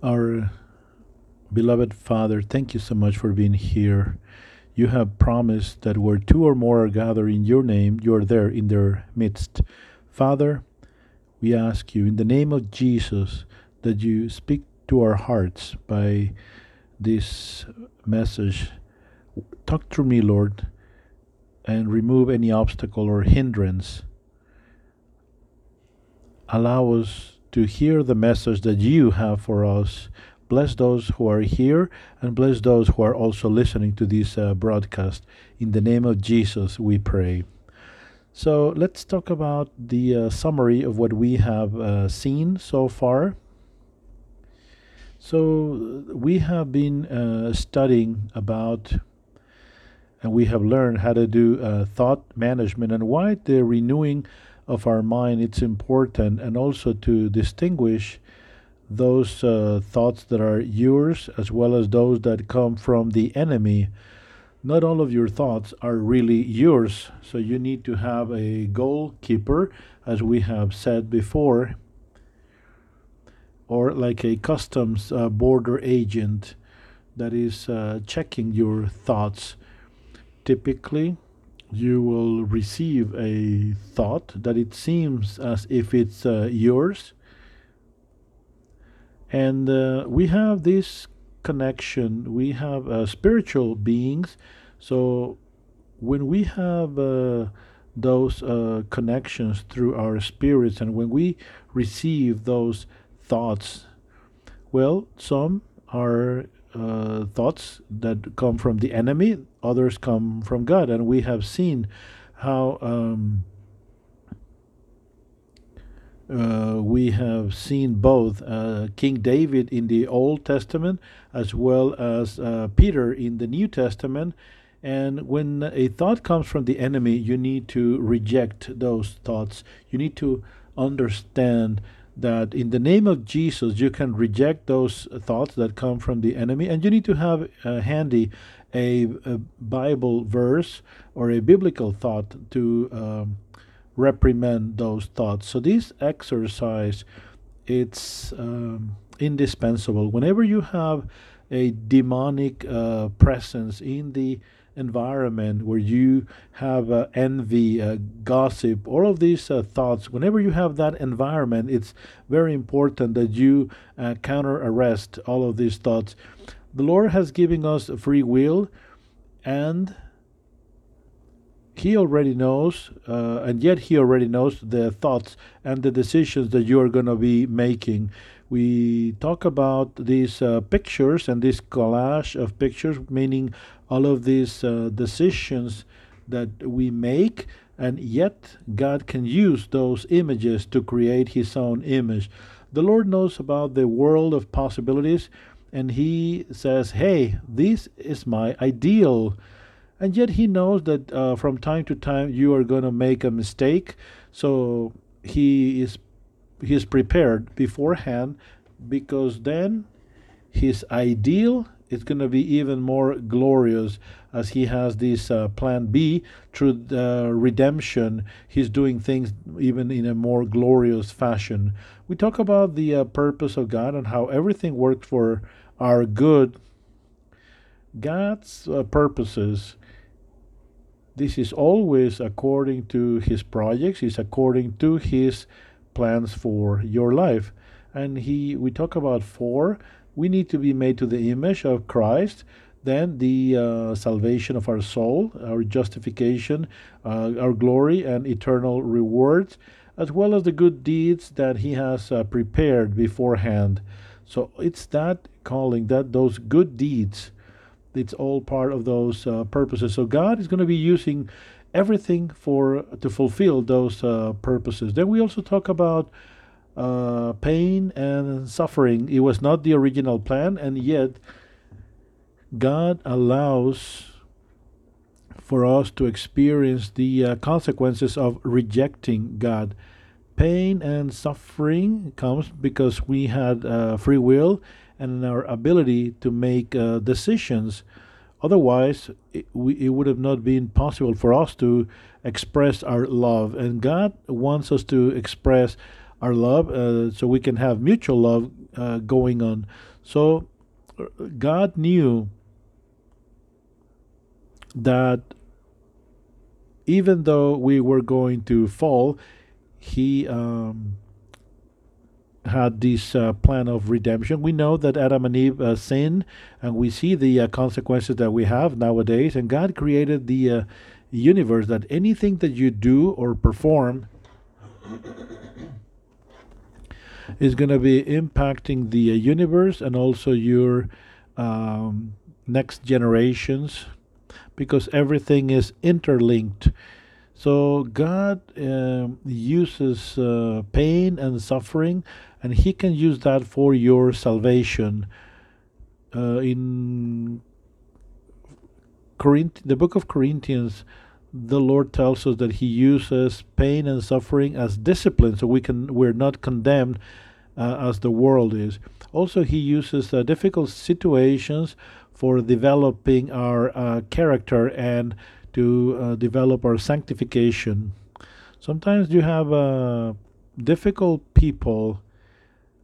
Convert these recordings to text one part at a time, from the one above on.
Our beloved Father, thank you so much for being here. You have promised that where two or more are gathered in your name, you are there in their midst. Father, we ask you in the name of Jesus that you speak to our hearts by this message. Talk through me, Lord, and remove any obstacle or hindrance. Allow us to hear the message that you have for us. Bless those who are here and bless those who are also listening to this uh, broadcast. In the name of Jesus, we pray. So let's talk about the uh, summary of what we have uh, seen so far. So we have been uh, studying about and we have learned how to do uh, thought management and why the renewing of our mind it's important and also to distinguish those uh, thoughts that are yours as well as those that come from the enemy. Not all of your thoughts are really yours so you need to have a goalkeeper as we have said before or like a customs uh, border agent that is uh, checking your thoughts. Typically you will receive a thought that it seems as if it's uh, yours. And uh, we have this connection, we have uh, spiritual beings. So when we have uh, those uh, connections through our spirits and when we receive those thoughts, well, some are uh, thoughts that come from the enemy, others come from God. And we have seen how um, uh, we have seen both uh, King David in the Old Testament as well as uh, Peter in the New Testament. And when a thought comes from the enemy, you need to reject those thoughts. You need to understand that in the name of Jesus, you can reject those thoughts that come from the enemy, and you need to have uh, handy a, a, Bible verse or a biblical thought to um, reprimand those thoughts. So this exercise, it's um, indispensable. Whenever you have a demonic uh, presence in the environment where you have uh, envy, uh, gossip, all of these uh, thoughts, whenever you have that environment, it's very important that you uh, counter arrest all of these thoughts. The Lord has given us free will, and He already knows, uh, and yet He already knows the thoughts and the decisions that you are going to be making we talk about these uh, pictures and this collage of pictures, meaning all of these uh, decisions that we make, and yet God can use those images to create His own image. The Lord knows about the world of possibilities, and He says, Hey, this is my ideal. And yet He knows that uh, from time to time you are going to make a mistake. So He is He is prepared beforehand because then His ideal it's going to be even more glorious as he has this uh, plan B through the redemption. He's doing things even in a more glorious fashion. We talk about the uh, purpose of God and how everything works for our good. God's uh, purposes. This is always according to his projects, is according to his plans for your life. And he we talk about four we need to be made to the image of Christ. Then the uh, salvation of our soul, our justification, uh, our glory, and eternal rewards, as well as the good deeds that He has uh, prepared beforehand. So it's that calling, that those good deeds, it's all part of those uh, purposes. So God is going to be using everything for to fulfill those uh, purposes. Then we also talk about uh, pain and suffering. It was not the original plan, and yet God allows for us to experience the uh, consequences of rejecting God. Pain and suffering comes because we had uh, free will and our ability to make uh, decisions. Otherwise, it, we, it would have not been possible for us to express our love. And God wants us to express our love, uh, so we can have mutual love uh, going on. So God knew that even though we were going to fall, He um, had this uh, plan of redemption. We know that Adam and Eve uh, sinned, and we see the uh, consequences that we have nowadays. And God created the uh, universe that anything that you do or perform is going to be impacting the uh, universe and also your um, next generations because everything is interlinked. So God um, uses uh, pain and suffering, and He can use that for your salvation. Uh, in Corinth, the book of Corinthians, the Lord tells us that He uses pain and suffering as discipline, so we can we're not condemned uh, as the world is. Also, He uses uh, difficult situations for developing our uh, character and to uh, develop our sanctification. Sometimes you have uh, difficult people,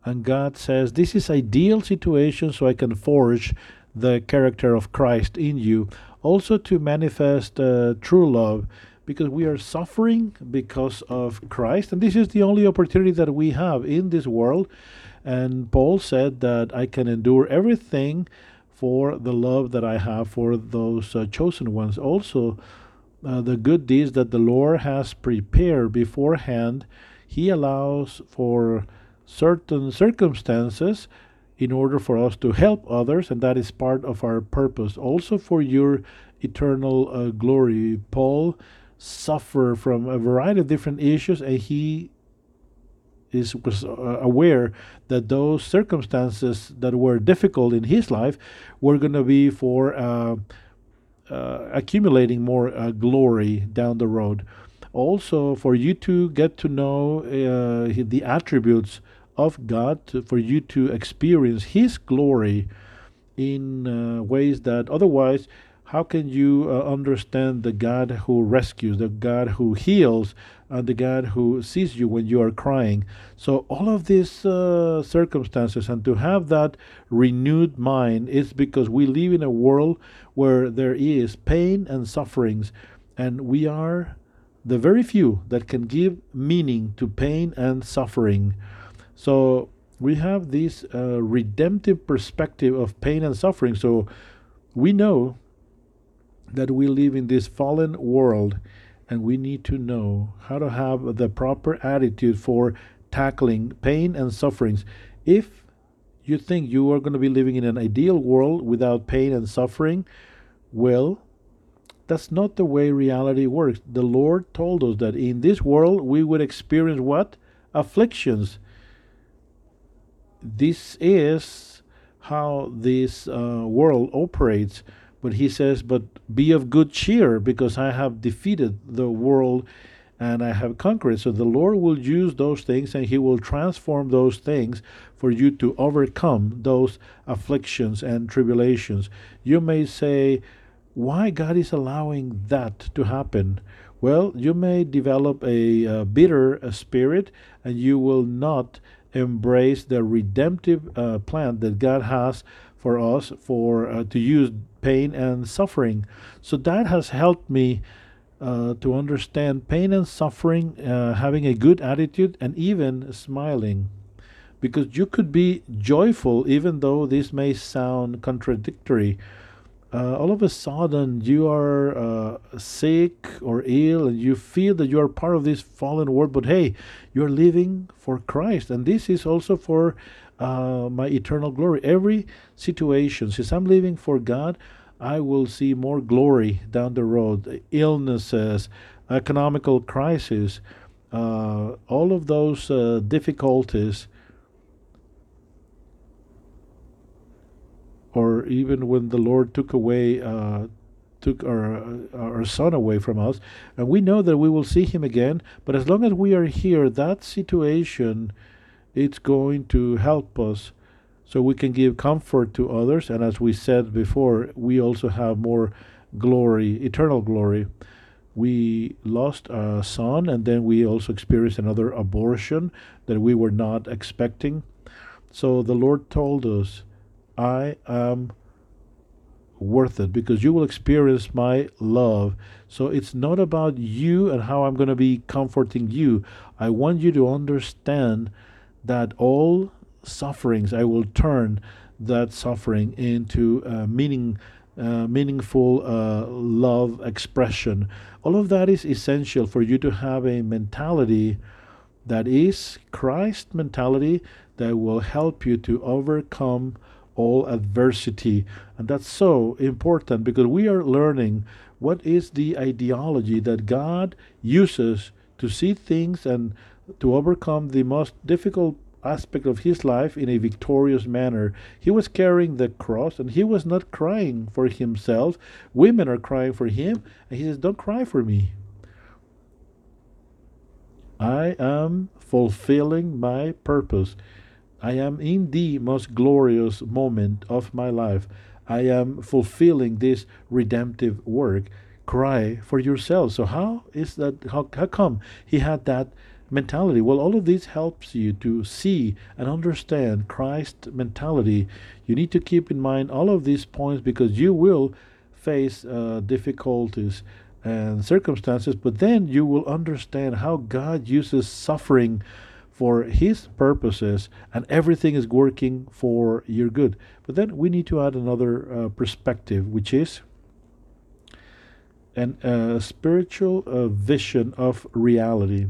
and God says, This is ideal situation so I can forge the character of Christ in you. Also, to manifest uh, true love, because we are suffering because of Christ, and this is the only opportunity that we have in this world. And Paul said that I can endure everything for the love that I have for those uh, chosen ones. Also, uh, the good deeds that the Lord has prepared beforehand, He allows for certain circumstances in order for us to help others, and that is part of our purpose. Also, for your eternal uh, glory. Paul suffered from a variety of different issues, and he is was uh, aware that those circumstances that were difficult in his life were going to be for uh, uh, accumulating more uh, glory down the road. Also, for you to get to know uh, the attributes of God, to, for you to experience His glory in uh, ways that otherwise how can you uh, understand the God who rescues, the God who heals, and the God who sees you when you are crying? So, all of these uh, circumstances, and to have that renewed mind, is because we live in a world where there is pain and sufferings, and we are the very few that can give meaning to pain and suffering. So, we have this uh, redemptive perspective of pain and suffering. So, we know that we live in this fallen world and we need to know how to have the proper attitude for tackling pain and sufferings. If you think you are going to be living in an ideal world without pain and suffering, well, that's not the way reality works. The Lord told us that in this world we would experience what? Afflictions. This is how this uh, world operates. But he says, But be of good cheer, because I have defeated the world and I have conquered. So the Lord will use those things and He will transform those things for you to overcome those afflictions and tribulations. You may say, Why God is allowing that to happen? Well, you may develop a, uh, bitter uh, spirit and you will not embrace the redemptive uh, plan that God has for us for uh, to use pain and suffering. So that has helped me uh, to understand pain and suffering, uh, having a good attitude, and even smiling. Because you could be joyful even though this may sound contradictory. Uh, all of a sudden, you are uh, sick or ill, and you feel that you are part of this fallen world, but hey, you're living for Christ. And this is also for uh, my eternal glory. Every situation, since I'm living for God, I will see more glory down the road. Illnesses, economical crisis, uh, all of those uh, difficulties, or even when the Lord took away. Uh, took our our son away from us and we know that we will see him again but as long as we are here that situation it's going to help us so we can give comfort to others. And as we said before, we also have more glory, eternal glory. we lost a son, and then we also experienced another abortion that we were not expecting. So the Lord told us, I am worth it because you will experience my love. So it's not about you and how I'm going to be comforting you. I want you to understand that all sufferings, I will turn that suffering into uh, meaning. Uh, meaningful uh, love expression. All of that is essential for you to have a mentality that is Christ mentality that will help you to overcome all adversity. And that's so important because we are learning what is the ideology that God uses to see things and to overcome the most difficult aspect of his life in a victorious manner. He was carrying the cross and he was not crying for himself. Women are crying for him, and he says, Don't cry for me. I am fulfilling my purpose. I am in the most glorious moment of my life. I am fulfilling this redemptive work. Cry for yourself. So how is that how, how come he had that mentality? Well, all of this helps you to see and understand Christ mentality. You need to keep in mind all of these points because you will face uh, difficulties and circumstances, but then you will understand how God uses suffering for His purposes, and everything is working for your good. But then we need to add another uh, perspective, which is a uh, spiritual uh, vision of reality.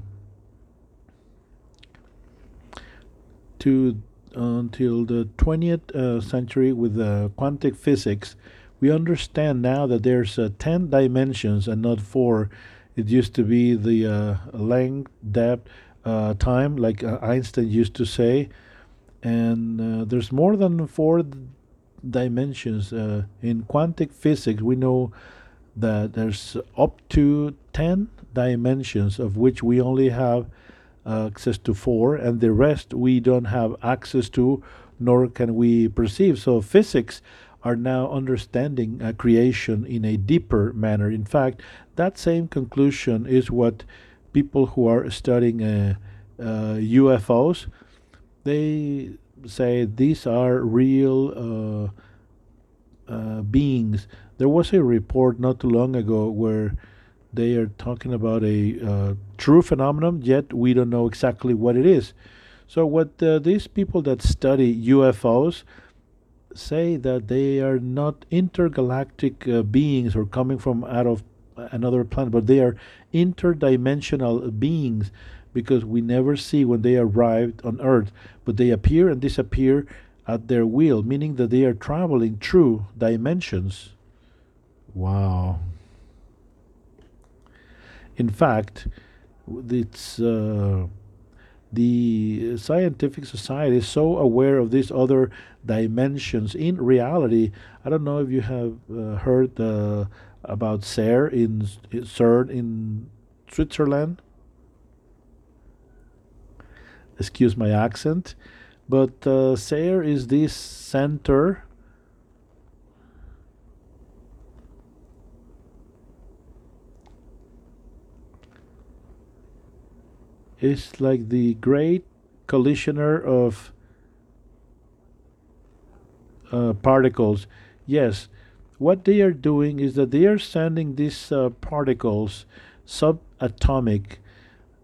To until the 20th uh, century with uh, quantum physics, we understand now that there's uh, 10 dimensions and not four. It used to be the length, depth, uh, time, like uh, Einstein used to say. And uh, there's more than four dimensions. Uh, in quantum physics, we know that there's up to 10 dimensions, of which we only have access to four, and the rest we don't have access to, nor can we perceive. So, physics are now understanding uh, creation in a deeper manner. In fact, that same conclusion is what people who are studying uh, uh, UFOs, they say these are real uh, uh, beings. There was a report not too long ago where they are talking about a uh, true phenomenon, yet we don't know exactly what it is. So, what uh, these people that study UFOs say that they are not intergalactic uh, beings or coming from out of another planet, but they are interdimensional beings because we never see when they arrived on Earth, but they appear and disappear at their will, meaning that they are traveling through dimensions. Wow. In fact, it's uh, the scientific society is so aware of these other dimensions. In reality, I don't know if you have uh, heard uh, about CERN in CERN in Switzerland. Excuse my accent, but uh, CERN is this center. It's like the great collisioner of uh, particles. Yes, what they are doing is that they are sending these uh, particles subatomic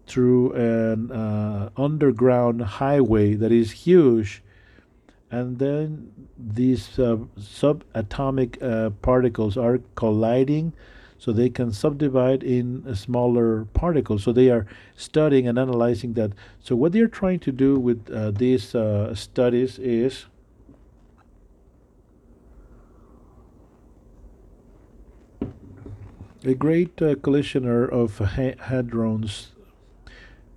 through an uh, underground highway that is huge and then these uh, subatomic uh, particles are colliding so they can subdivide in smaller particles. So they are studying and analyzing that. So what they're trying to do with uh, these uh, studies is A great uh, collisioner of ha- hadrons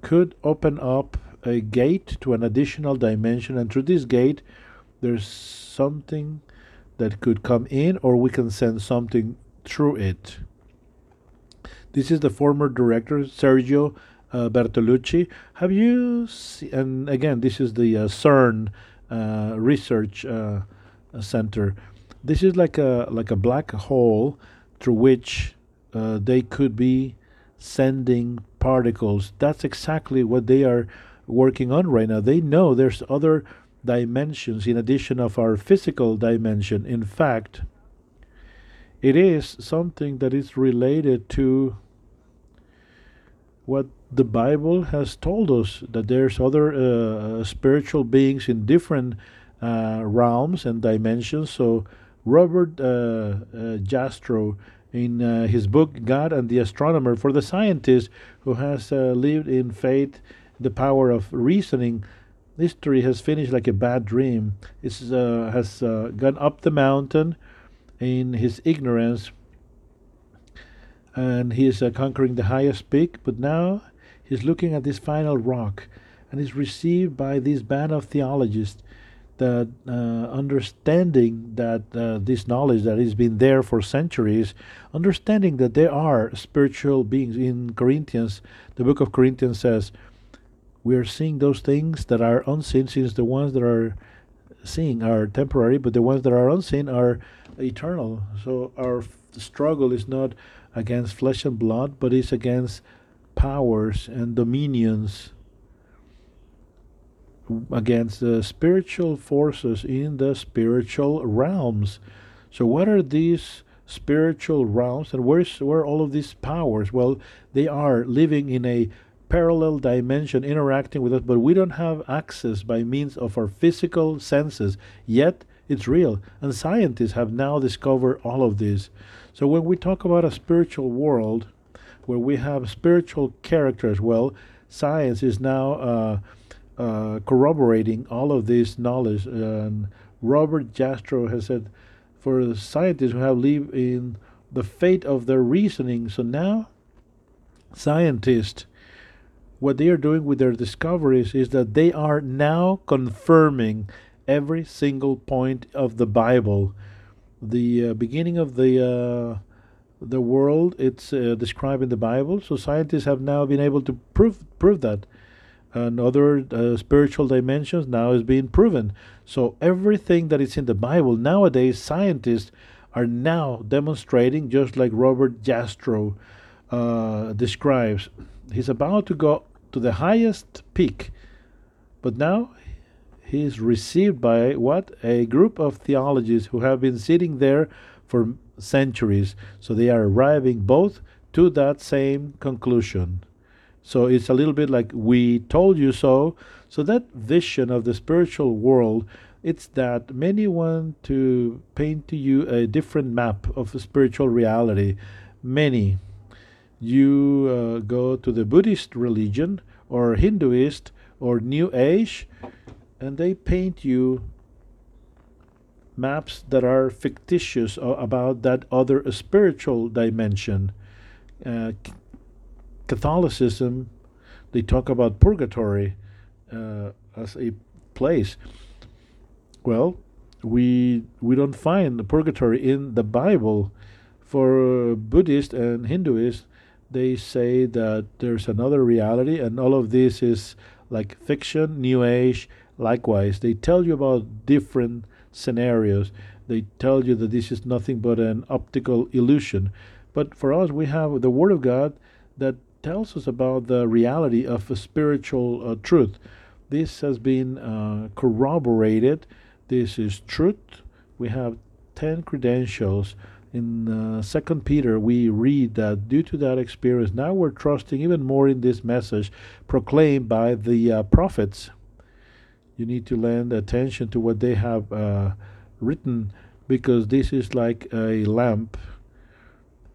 could open up a gate to an additional dimension, and through this gate, there's something that could come in, or we can send something through it. This is the former director, Sergio uh, Bertolucci. Have you seen, and again, this is the uh, CERN uh, research uh, center. This is like a like a black hole through which uh, they could be sending particles. That's exactly what they are working on right now. They know there's other dimensions in addition of our physical dimension. In fact, it is something that is related to what the Bible has told us that there's other uh, spiritual beings in different uh, realms and dimensions. So Robert uh, uh Jastrow, in uh, his book "God and the Astronomer," for the scientist who has uh, lived in faith, the power of reasoning, history has finished like a bad dream. It has gone up the mountain in his ignorance and he is uh, conquering the highest peak, but now he's looking at this final rock and is received by this band of theologists that uh, understanding that uh, this knowledge that has been there for centuries, understanding that there are spiritual beings in Corinthians, the book of Corinthians says, we are seeing those things that are unseen, since the ones that are seeing are temporary, but the ones that are unseen are eternal. So our struggle is not against flesh and blood, but it's against powers and dominions, against the spiritual forces in the spiritual realms. So, what are these spiritual realms, and where's where all of these powers? Well, they are living in a parallel dimension interacting with us, but we don't have access by means of our physical senses. Yet it's real. And scientists have now discovered all of this. So when we talk about a spiritual world where we have spiritual character as well, science is now uh, uh, corroborating all of this knowledge. And Robert Jastrow has said, for the scientists who have lived in the fate of their reasoning, so now scientists, what they are doing with their discoveries is that they are now confirming every single point of the Bible the uh, beginning of the uh, the world it's uh, described in the Bible. So scientists have now been able to prove prove that, and other uh, spiritual dimensions now is being proven. So everything that is in the Bible nowadays, scientists are now demonstrating, just like Robert Jastrow uh, describes. He's about to go to the highest peak, but now he is received by what? A group of theologians who have been sitting there for centuries. So they are arriving both to that same conclusion. So it's a little bit like we told you so. So that vision of the spiritual world, it's that many want to paint to you a different map of spiritual reality. Many. You uh, go to the Buddhist religion or Hinduist or New Age, and they paint you maps that are fictitious about that other spiritual dimension. Uh, Catholicism, they talk about purgatory uh, as a place. Well, we we don't find the purgatory in the Bible. For Buddhist and Hinduist, they say that there's another reality, and all of this is like fiction, New Age, Likewise, they tell you about different scenarios. They tell you that this is nothing but an optical illusion. But for us, we have the Word of God that tells us about the reality of spiritual uh, truth. This has been uh, corroborated. This is truth. We have 10 credentials. In uh, Second Peter, we read that due to that experience, now we're trusting even more in this message proclaimed by the uh, prophets you need to lend attention to what they have uh, written because this is like a lamp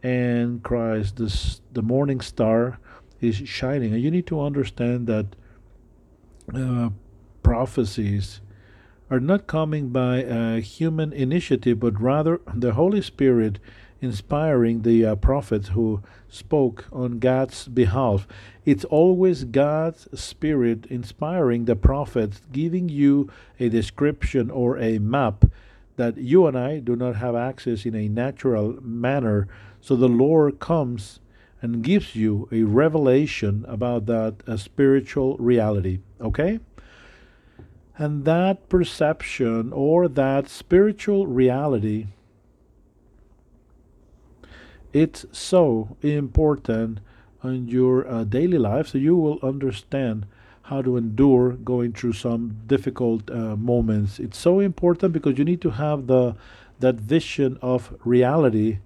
and Christ this the morning star is shining and you need to understand that uh, prophecies are not coming by a human initiative but rather the Holy Spirit inspiring the uh, prophets who spoke on God's behalf. It's always God's Spirit inspiring the prophets, giving you a description or a map that you and I do not have access in a natural manner. So the Lord comes and gives you a revelation about that spiritual reality. Okay? And that perception or that spiritual reality It's so important in your uh, daily life so you will understand how to endure going through some difficult uh, moments. It's so important because you need to have the that vision of reality.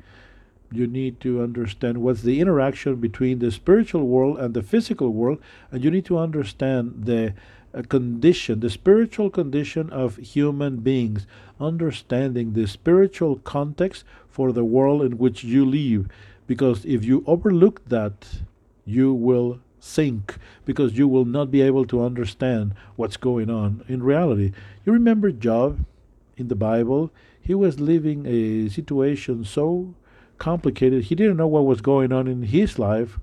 You need to understand what's the interaction between the spiritual world and the physical world, and you need to understand the uh, condition, the spiritual condition of human beings, understanding the spiritual context for the world in which you live. Because if you overlook that, you will sink because you will not be able to understand what's going on in reality. You remember Job in the Bible? He was living a situation so complicated, he didn't know what was going on in his life.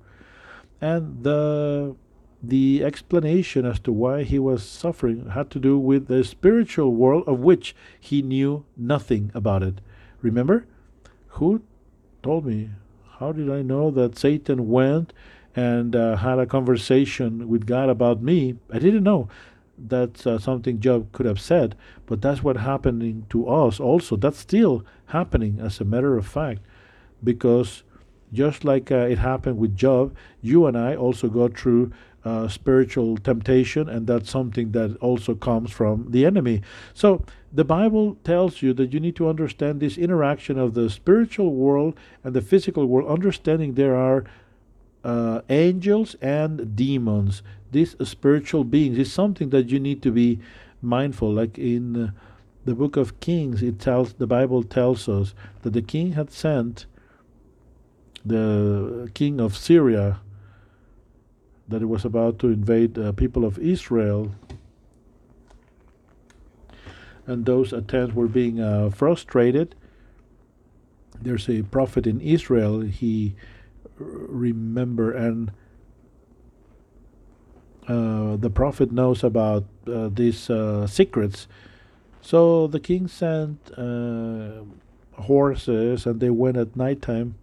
And the the explanation as to why he was suffering had to do with the spiritual world of which he knew nothing about it. Remember? Who told me? How did I know that Satan went and uh, had a conversation with God about me? I didn't know. That's uh, something Job could have said, but that's what happening to us also. That's still happening as a matter of fact, because just like uh, it happened with Job, you and I also go through uh, spiritual temptation, and that's something that also comes from the enemy. So the Bible tells you that you need to understand this interaction of the spiritual world and the physical world, understanding there are uh, angels and demons. These spiritual beings is something that you need to be mindful. Like in the book of Kings, it tells the Bible tells us that the king had sent the king of Syria that it was about to invade uh, people of Israel, and those attempts were being uh, frustrated. There's a prophet in Israel. He remember and uh, the prophet knows about uh, these uh, secrets. So the king sent uh, horses, and they went at nighttime.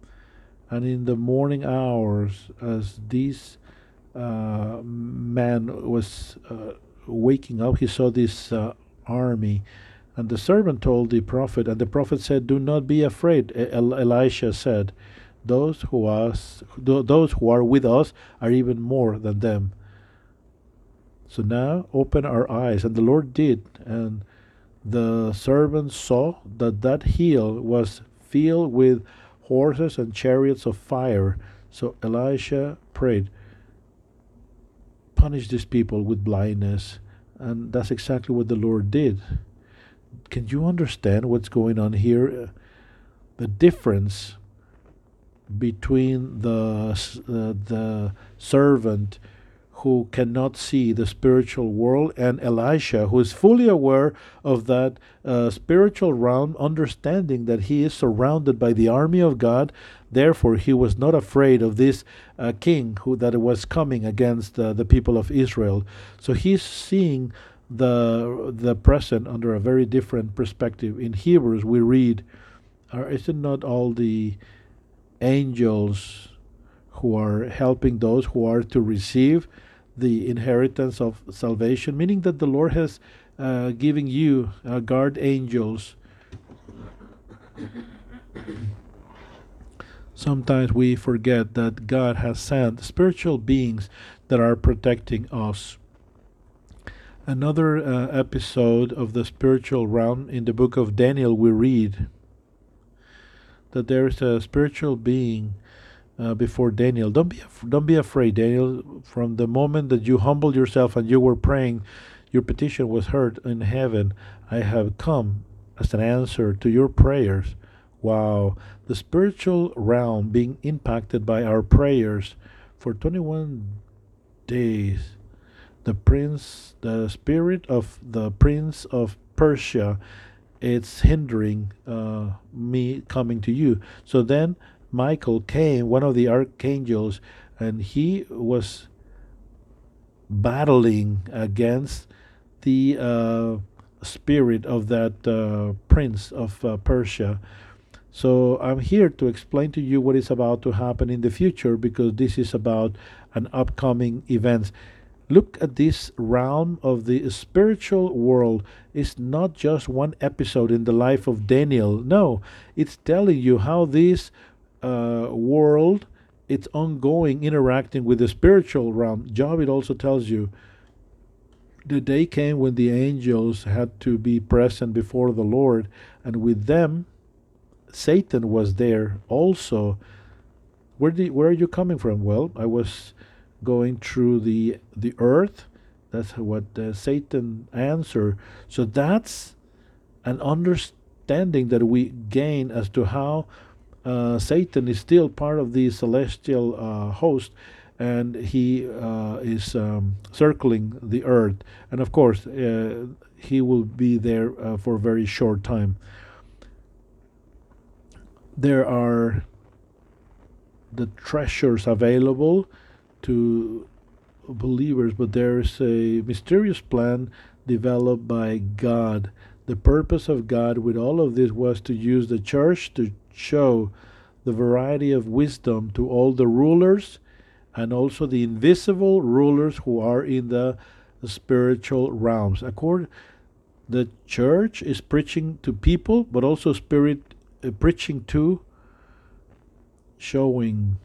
And in the morning hours, as this uh, man was uh, waking up, he saw this uh, army. And the servant told the prophet, and the prophet said, Do not be afraid. El- Elisha said, those who, us, those who are with us are even more than them. So now open our eyes. And the Lord did. And the servant saw that that hill was filled with horses and chariots of fire. So Elisha prayed, punish these people with blindness. And that's exactly what the Lord did. Can you understand what's going on here? The difference between the uh, the servant who cannot see the spiritual world and Elisha who is fully aware of that uh, spiritual realm understanding that he is surrounded by the army of God. Therefore he was not afraid of this uh, king who that was coming against uh, the people of Israel. So he's seeing the the present under a very different perspective. In Hebrews we read is it not all the angels who are helping those who are to receive the inheritance of salvation, meaning that the Lord has uh, given you uh, guard angels. Sometimes we forget that God has sent spiritual beings that are protecting us. Another uh, episode of the spiritual realm in the book of Daniel, we read that there is a spiritual being uh, before Daniel. Don't be af- don't be afraid, Daniel. From the moment that you humbled yourself and you were praying, your petition was heard in heaven. I have come as an answer to your prayers. Wow, the spiritual realm being impacted by our prayers for 21 days. The prince, the spirit of the prince of Persia it's hindering uh, me coming to you. So then Michael came, one of the archangels, and he was battling against the uh, spirit of that uh, prince of uh, Persia. So I'm here to explain to you what is about to happen in the future because this is about an upcoming event. look at this realm of the spiritual world It's not just one episode in the life of Daniel. No, it's telling you how this uh, world, it's ongoing, interacting with the spiritual realm. Job, it also tells you the day came when the angels had to be present before the Lord, and with them, Satan was there also. Where did, where are you coming from? Well, I was going through the the earth. That's what uh, Satan answered. So that's an understanding that we gain as to how Satan is still part of the celestial uh, host, and he uh, is um, circling the earth. And of course, uh, he will be there uh, for a very short time. There are the treasures available to believers, but there is a mysterious plan developed by God. The purpose of God with all of this was to use the church to show the variety of wisdom to all the rulers and also the invisible rulers who are in the spiritual realms. According the church is preaching to people, but also spirit uh, preaching to showing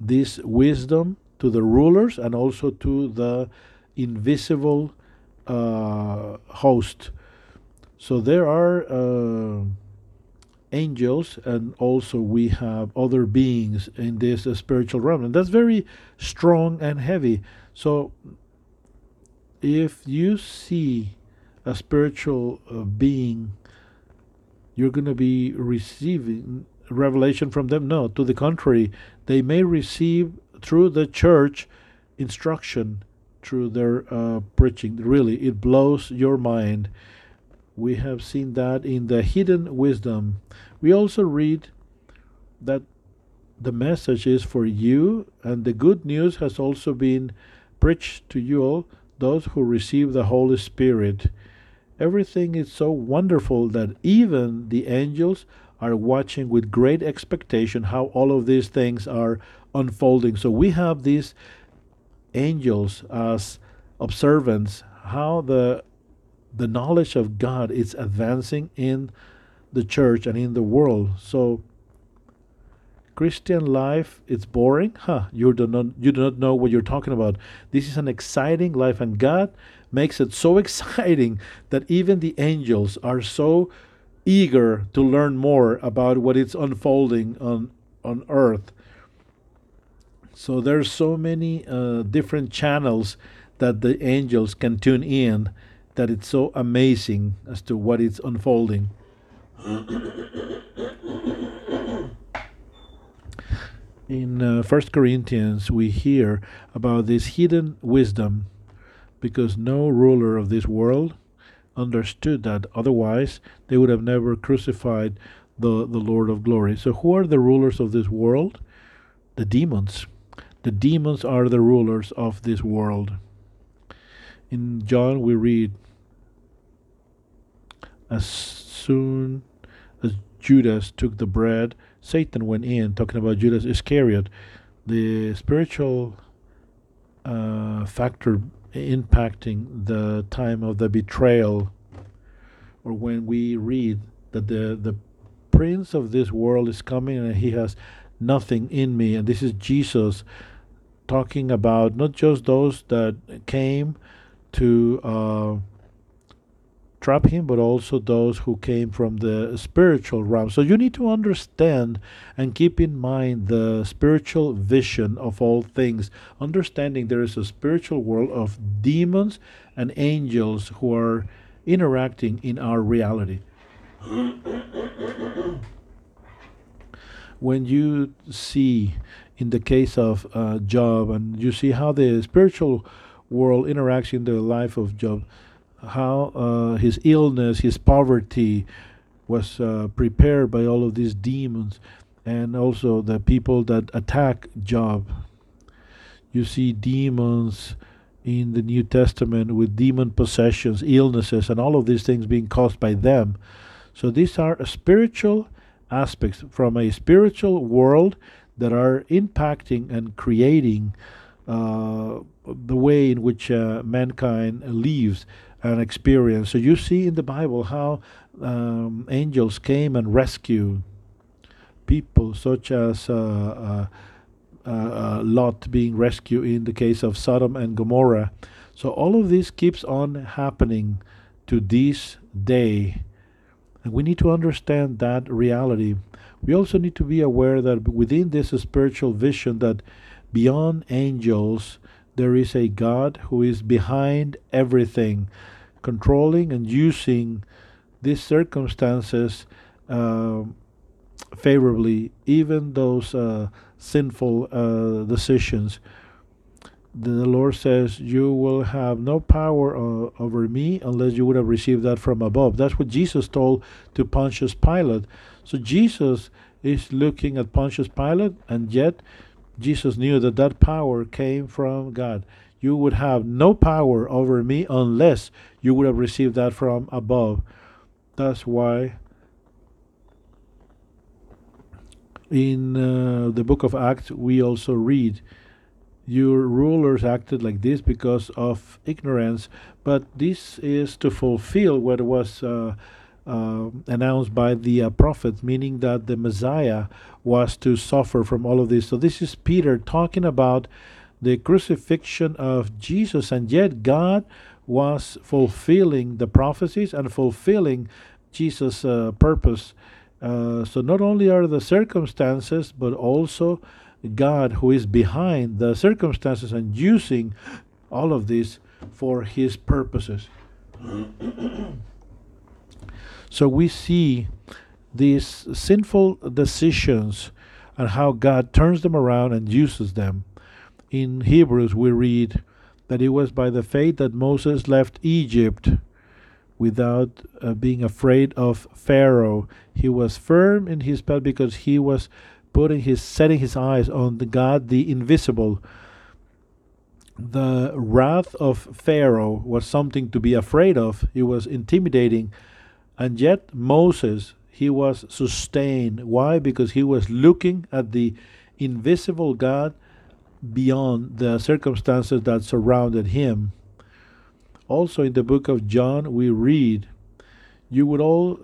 this wisdom to the rulers and also to the invisible uh, host. So there are uh, angels and also we have other beings in this uh, spiritual realm, and that's very strong and heavy. So if you see a spiritual uh, being, you're going to be receiving revelation from them. No, to the contrary, they may receive through the church instruction through their uh, preaching. Really, it blows your mind. We have seen that in the hidden wisdom. We also read that the message is for you, and the good news has also been preached to you all, those who receive the Holy Spirit. Everything is so wonderful that even the angels are watching with great expectation how all of these things are unfolding. So we have these angels as observants, how the the knowledge of God is advancing in the church and in the world. So Christian life it's boring? Huh, you do not you do not know what you're talking about. This is an exciting life and God makes it so exciting that even the angels are so eager to learn more about what is unfolding on on earth. So there's so many uh, different channels that the angels can tune in that it's so amazing as to what is unfolding. In uh, First Corinthians, we hear about this hidden wisdom because no ruler of this world understood that. Otherwise, they would have never crucified the, the Lord of glory. So, who are the rulers of this world? The demons. The demons are the rulers of this world. In John, we read, As soon Judas took the bread, Satan went in, talking about Judas Iscariot. The spiritual uh, factor impacting the time of the betrayal, or when we read that the, the prince of this world is coming and he has nothing in me. And this is Jesus talking about not just those that came to uh, trap him, but also those who came from the spiritual realm. So you need to understand and keep in mind the spiritual vision of all things, understanding there is a spiritual world of demons and angels who are interacting in our reality. when you see in the case of uh, Job and you see how the spiritual world interacts in the life of Job, how uh, his illness, his poverty was uh, prepared by all of these demons and also the people that attack Job. You see demons in the New Testament with demon possessions, illnesses, and all of these things being caused by them. So these are spiritual aspects from a spiritual world that are impacting and creating uh, the way in which uh, mankind lives an experience. So you see in the Bible how um, angels came and rescued people, such as uh, uh, uh, Lot being rescued in the case of Sodom and Gomorrah. So all of this keeps on happening to this day. And we need to understand that reality. We also need to be aware that within this spiritual vision that beyond angels there is a God who is behind everything, controlling and using these circumstances uh, favorably, even those uh, sinful uh, decisions. The Lord says, You will have no power uh, over me unless you would have received that from above. That's what Jesus told to Pontius Pilate. So Jesus is looking at Pontius Pilate, and yet Jesus knew that that power came from God. You would have no power over me unless you would have received that from above. That's why in uh, the book of Acts we also read, Your rulers acted like this because of ignorance, but this is to fulfill what was. Uh, uh, announced by the uh, prophets, meaning that the Messiah was to suffer from all of this. So, this is Peter talking about the crucifixion of Jesus, and yet God was fulfilling the prophecies and fulfilling Jesus' uh, purpose. Uh, so, not only are the circumstances, but also God who is behind the circumstances and using all of this for his purposes. So we see these sinful decisions and how God turns them around and uses them. In Hebrews, we read that it was by the faith that Moses left Egypt without uh, being afraid of Pharaoh. He was firm in his path because he was putting his setting his eyes on the God, the invisible. The wrath of Pharaoh was something to be afraid of. It was intimidating and yet, Moses, he was sustained. Why? Because he was looking at the invisible God beyond the circumstances that surrounded him. Also, in the book of John, we read, You would all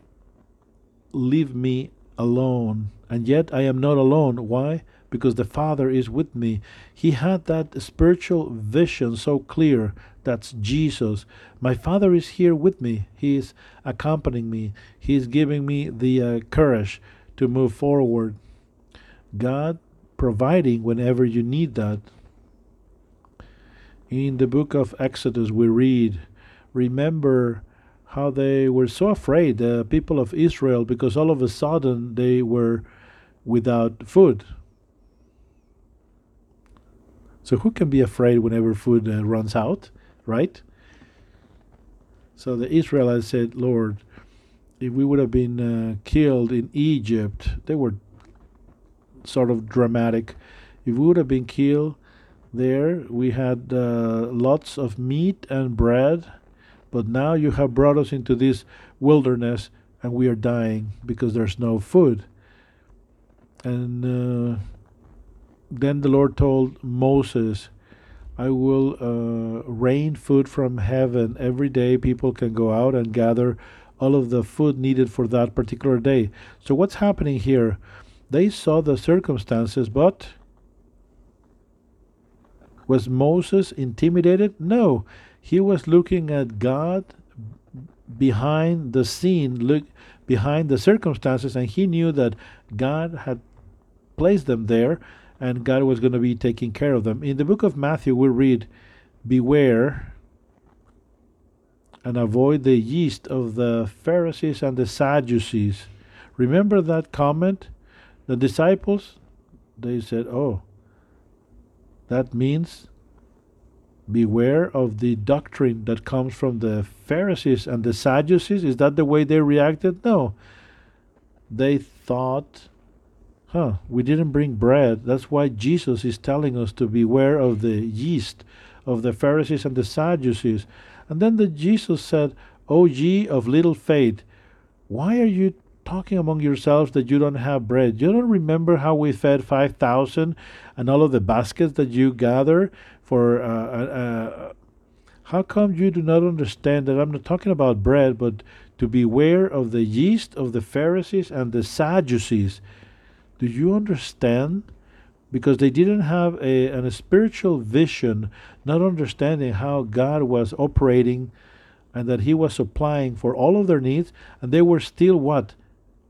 leave me alone, and yet I am not alone. Why? Because the Father is with me. He had that spiritual vision so clear that's Jesus. My Father is here with me. He is accompanying me. He is giving me the uh, courage to move forward. God providing whenever you need that. In the book of Exodus, we read, Remember how they were so afraid, the people of Israel, because all of a sudden they were without food. So, who can be afraid whenever food uh, runs out? right? So the Israelites said, Lord, if we would have been uh, killed in Egypt, they were sort of dramatic. If we would have been killed there, we had uh, lots of meat and bread, but now you have brought us into this wilderness and we are dying because there's no food. And uh, then the Lord told Moses, I will uh, rain food from heaven every day. People can go out and gather all of the food needed for that particular day. So, what's happening here? They saw the circumstances, but was Moses intimidated? No. He was looking at God behind the scene, look behind the circumstances, and he knew that God had placed them there and God was going to be taking care of them. In the book of Matthew, we read, Beware and avoid the yeast of the Pharisees and the Sadducees. Remember that comment? The disciples, they said, Oh, that means beware of the doctrine that comes from the Pharisees and the Sadducees. Is that the way they reacted? No. They thought huh, we didn't bring bread. That's why Jesus is telling us to beware of the yeast of the Pharisees and the Sadducees. And then the Jesus said, O ye of little faith, why are you talking among yourselves that you don't have bread? You don't remember how we fed 5,000 and all of the baskets that you gather for. Uh, uh, uh, how come you do not understand that I'm not talking about bread, but to beware of the yeast of the Pharisees and the Sadducees? Do you understand? Because they didn't have a, a spiritual vision, not understanding how God was operating and that He was supplying for all of their needs, and they were still what?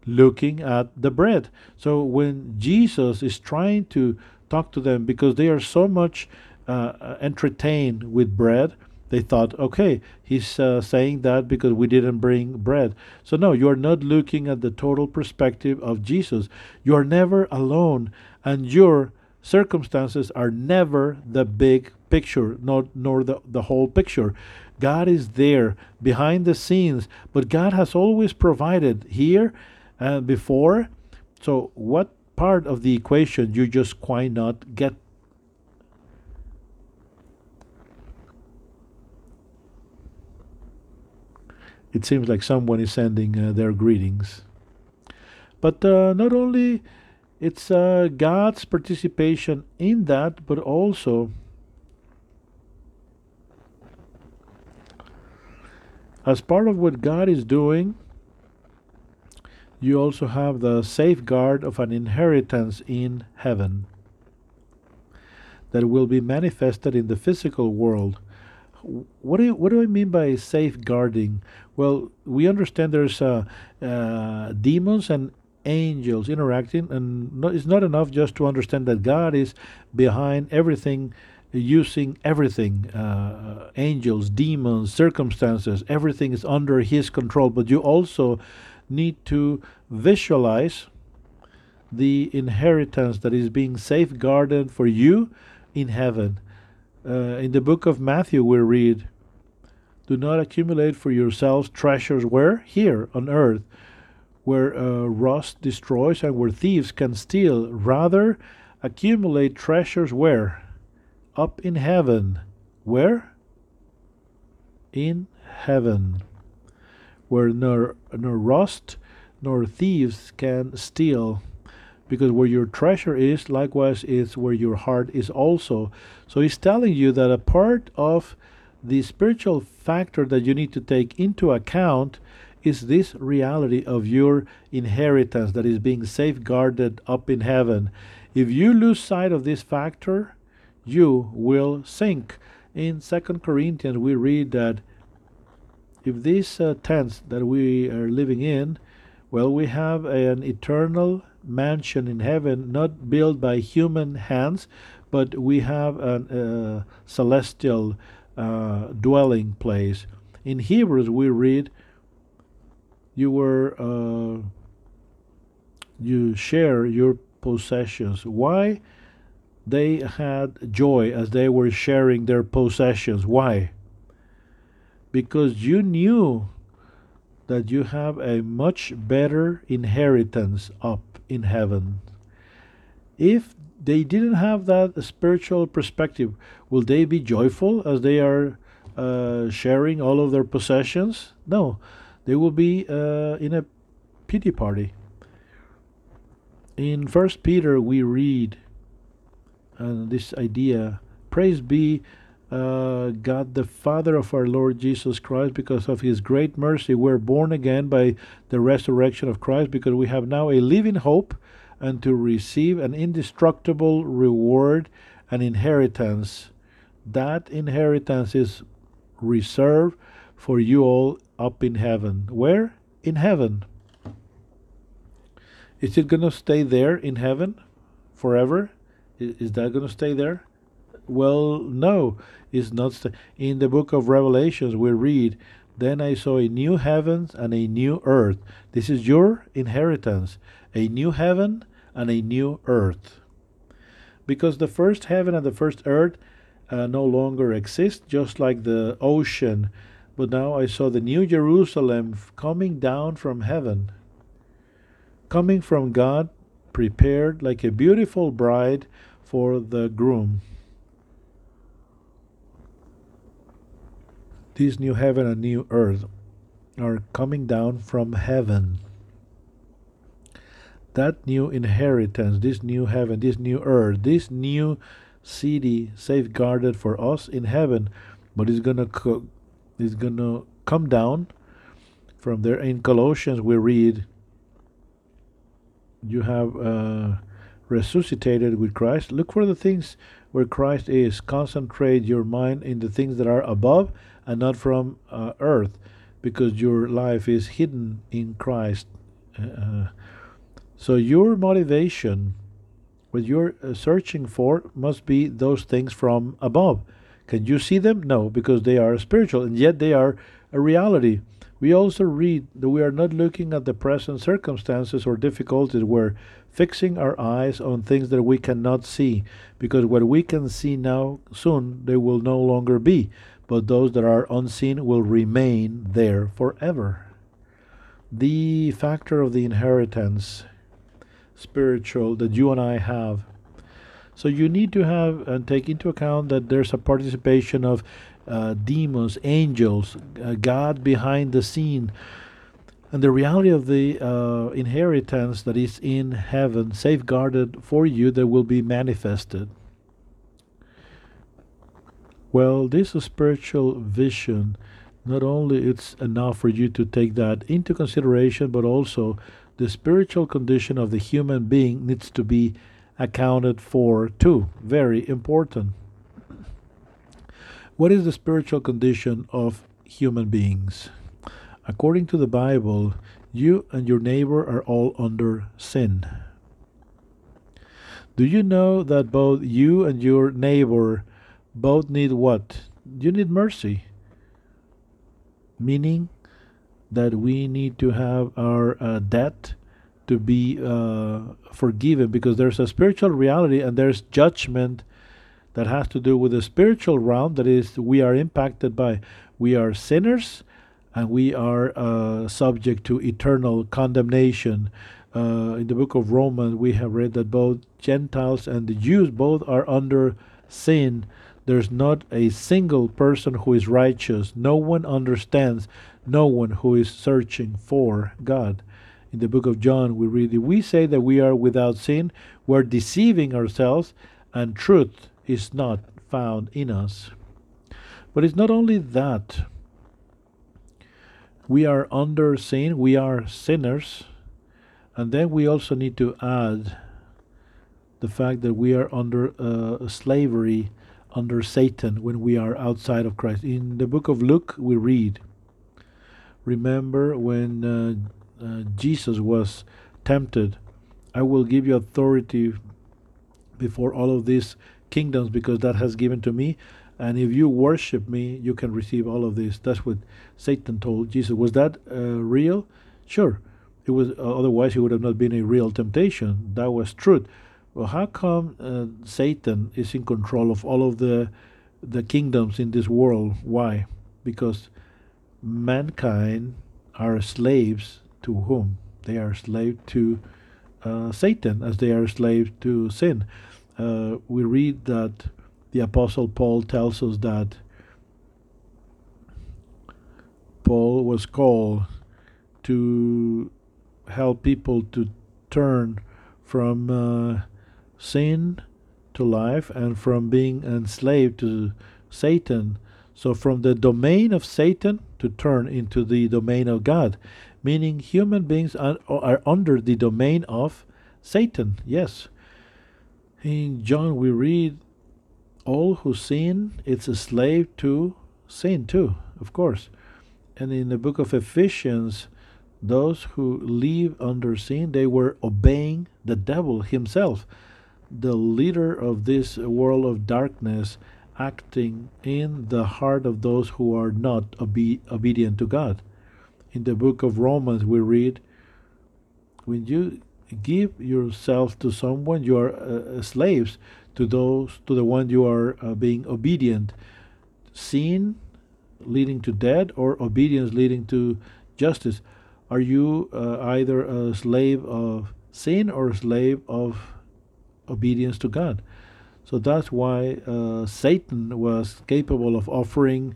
Looking at the bread. So when Jesus is trying to talk to them because they are so much uh, entertained with bread, they thought, okay, he's uh, saying that because we didn't bring bread. So, no, you are not looking at the total perspective of Jesus. You are never alone, and your circumstances are never the big picture, nor, nor the, the whole picture. God is there behind the scenes, but God has always provided here and before. So, what part of the equation you just quite not get it seems like someone is sending uh, their greetings. But uh, not only it's uh, God's participation in that, but also as part of what God is doing, you also have the safeguard of an inheritance in heaven that will be manifested in the physical world what do you, what do I mean by safeguarding? Well, we understand there's uh, uh, demons and angels interacting, and no, it's not enough just to understand that God is behind everything, using everything uh, angels, demons, circumstances, everything is under His control. But you also need to visualize the inheritance that is being safeguarded for you in heaven uh, in the book of Matthew, we read, Do not accumulate for yourselves treasures where? Here on earth, where uh, rust destroys and where thieves can steal. Rather, accumulate treasures where? Up in heaven. Where? In heaven, where nor, nor rust nor thieves can steal because where your treasure is, likewise is where your heart is also. So he's telling you that a part of the spiritual factor that you need to take into account is this reality of your inheritance that is being safeguarded up in heaven. If you lose sight of this factor, you will sink. In Second Corinthians, we read that if these uh, tents that we are living in, well, we have an eternal mansion in heaven, not built by human hands, but we have a uh, celestial uh, dwelling place. In Hebrews, we read, "You were, uh, you share your possessions." Why? They had joy as they were sharing their possessions. Why? Because you knew that you have a much better inheritance up in heaven. If they didn't have that spiritual perspective, will they be joyful as they are uh, sharing all of their possessions? No, they will be uh, in a pity party. In First Peter, we read uh, this idea: "Praise be uh, God the Father of our Lord Jesus Christ, because of His great mercy, we're born again by the resurrection of Christ, because we have now a living hope and to receive an indestructible reward and inheritance. That inheritance is reserved for you all up in heaven. Where? In heaven. Is it going to stay there in heaven forever? Is that going to stay there? Well, no, it's not. St- in the book of Revelations, we read, Then I saw a new heavens and a new earth. This is your inheritance. A new heaven and a new earth. Because the first heaven and the first earth uh, no longer exist, just like the ocean. But now I saw the new Jerusalem coming down from heaven, coming from God, prepared like a beautiful bride for the groom. This new heaven and new earth are coming down from heaven. That new inheritance, this new heaven, this new earth, this new city safeguarded for us in heaven, but it's gonna co- it's gonna come down from there. In Colossians, we read you have uh, resuscitated with Christ, look for the things where Christ is. Concentrate your mind in the things that are above and not from uh, earth, because your life is hidden in Christ. Uh, so your motivation, what you're uh, searching for, must be those things from above. Can you see them? No, because they are spiritual, and yet they are a reality. We also read that we are not looking at the present circumstances or difficulties. We're fixing our eyes on things that we cannot see, because what we can see now, soon, they will no longer be, but those that are unseen will remain there forever. The factor of the inheritance, spiritual, that you and I have. So you need to have and take into account that there's a participation of uh, demons, angels, uh, God behind the scene, and the reality of the uh, inheritance that is in heaven, safeguarded for you, that will be manifested. Well, this spiritual vision, not only it's enough for you to take that into consideration, but also the spiritual condition of the human being needs to be accounted for too. Very important. What is the spiritual condition of human beings? According to the Bible, you and your neighbor are all under sin. Do you know that both you and your neighbor both need what? You need mercy. Meaning that we need to have our uh, debt to be uh, forgiven because there's a spiritual reality and there's judgment that has to do with the spiritual realm that is we are impacted by we are sinners and we are uh, subject to eternal condemnation uh, in the book of romans we have read that both gentiles and the jews both are under sin there's not a single person who is righteous. No one understands. No one who is searching for god. In the book of john we read if we say that we are without sin. We're deceiving ourselves and truth is not found in us. But it's not only that. We are under sin, we are sinners, and then we also need to add the fact that we are under uh, slavery under Satan when we are outside of Christ. In the book of Luke, we read, Remember when uh, uh, Jesus was tempted, I will give you authority before all of these kingdoms because that has given to me. And if you worship me, you can receive all of this. That's what Satan told Jesus. Was that uh, real? Sure. It was. Uh, otherwise, it would have not been a real temptation. That was truth. Well, how come uh, Satan is in control of all of the the kingdoms in this world? Why? Because mankind are slaves to whom? They are slaves to uh, Satan, as they are slaves to sin uh, we read that the Apostle Paul tells us that Paul was called to help people to turn from uh, sin to life and from being enslaved to Satan. So, from the domain of Satan to turn into the domain of God, meaning human beings are, are under the domain of Satan. Yes. In John, we read, All who sin, it's a slave to sin too, of course. And in the book of Ephesians, those who live under sin, they were obeying the devil himself, the leader of this world of darkness, acting in the heart of those who are not obe- obedient to God. In the book of Romans, we read, When you give yourself to someone, you are uh, slaves to those to the one you are uh, being obedient. Sin leading to death or obedience leading to justice. Are you uh, either a slave of sin or a slave of obedience to God? So that's why uh, Satan was capable of offering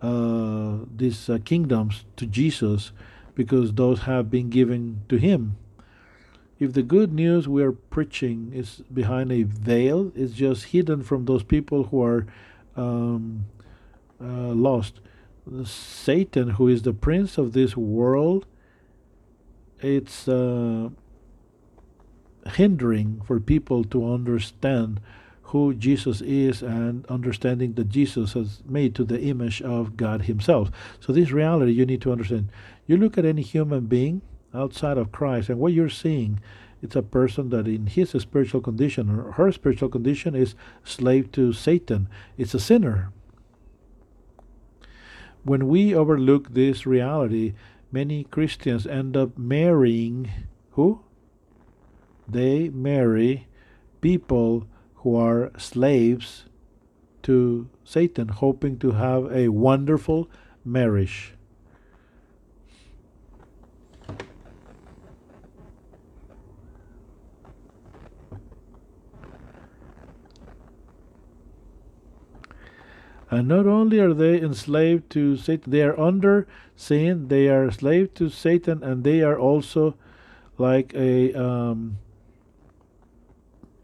uh, these uh, kingdoms to Jesus because those have been given to him if the good news we are preaching is behind a veil, it's just hidden from those people who are um, uh, lost. Satan, who is the prince of this world, it's uh, hindering for people to understand who Jesus is and understanding that Jesus has made to the image of God Himself. So, this reality you need to understand. You look at any human being outside of Christ, and what you're seeing, it's a person that in his spiritual condition or her spiritual condition is slave to Satan. It's a sinner. When we overlook this reality, many Christians end up marrying who? They marry people who are slaves to Satan, hoping to have a wonderful marriage. And not only are they enslaved to Satan, they are under sin, they are slave to Satan, and they are also like a um,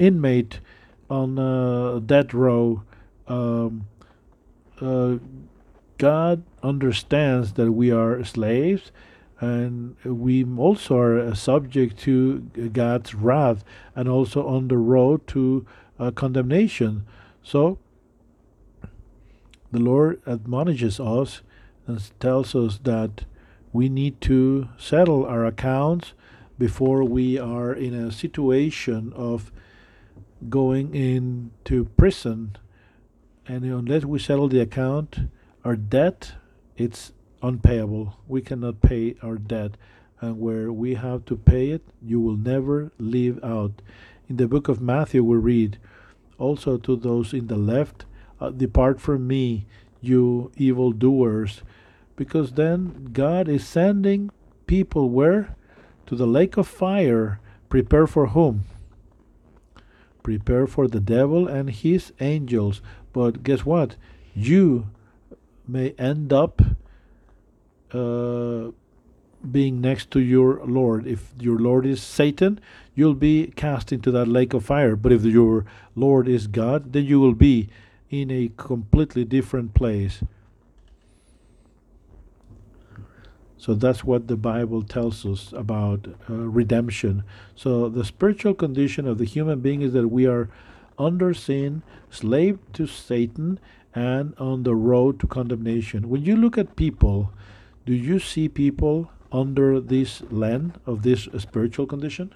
inmate on uh, death row. Um, uh, God understands that we are slaves, and we also are subject to God's wrath, and also on the road to uh, condemnation. So the Lord admonishes us and tells us that we need to settle our accounts before we are in a situation of going into prison and unless we settle the account our debt it's unpayable. We cannot pay our debt and where we have to pay it you will never leave out. In the book of matthew we read also to those in the left uh, depart from me you evil doers because then god is sending people where? To the lake of fire. Prepare for whom prepare for the devil and his angels. But guess what? You may end up uh, being next to your Lord. If your Lord is Satan, you'll be cast into that lake of fire. But if your Lord is God, then you will be in a completely different place. So that's what the Bible tells us about uh, redemption. So the spiritual condition of the human being is that we are under sin, slave to Satan, and on the road to condemnation. When you look at people, do you see people under this land of this spiritual condition?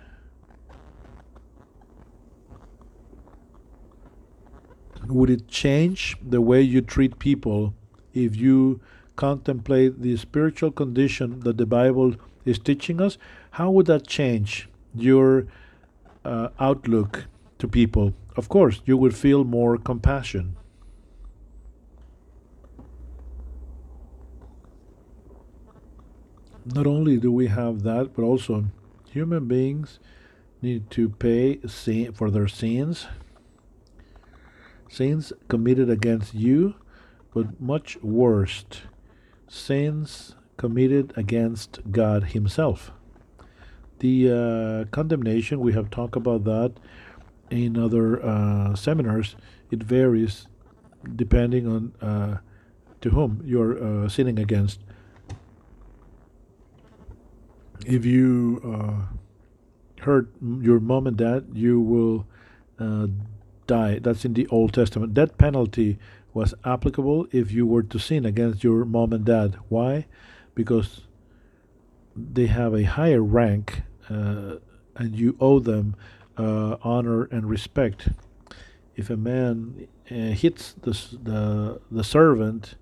Would it change the way you treat people if you contemplate the spiritual condition that the Bible is teaching us, how would that change your uh, outlook to people? Of course, you would feel more compassion. Not only do we have that, but also human beings need to pay for their sins, sins committed against you, but much worse sins committed against God Himself. The uh, condemnation, we have talked about that in other uh, seminars, it varies depending on uh, to whom you're uh, sinning against. If you uh, hurt your mom and dad, you will uh, die. That's in the Old Testament. That penalty was applicable if you were to sin against your mom and dad. Why? Because they have a higher rank uh, and you owe them uh, honor and respect. If a man uh, hits the, the, the servant,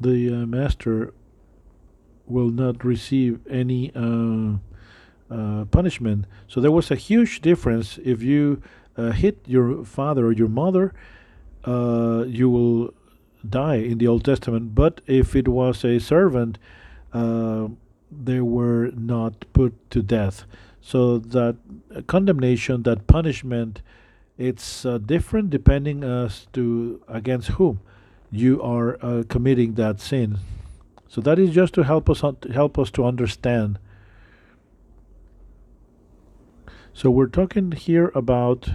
the uh, master will not receive any uh, uh, punishment. So there was a huge difference if you uh, hit your father or your mother, uh, you will die in the Old Testament. But if it was a servant, uh, they were not put to death. So that condemnation, that punishment, it's uh, different depending as to against whom you are uh, committing that sin. So that is just to help us help us to understand so we're talking here about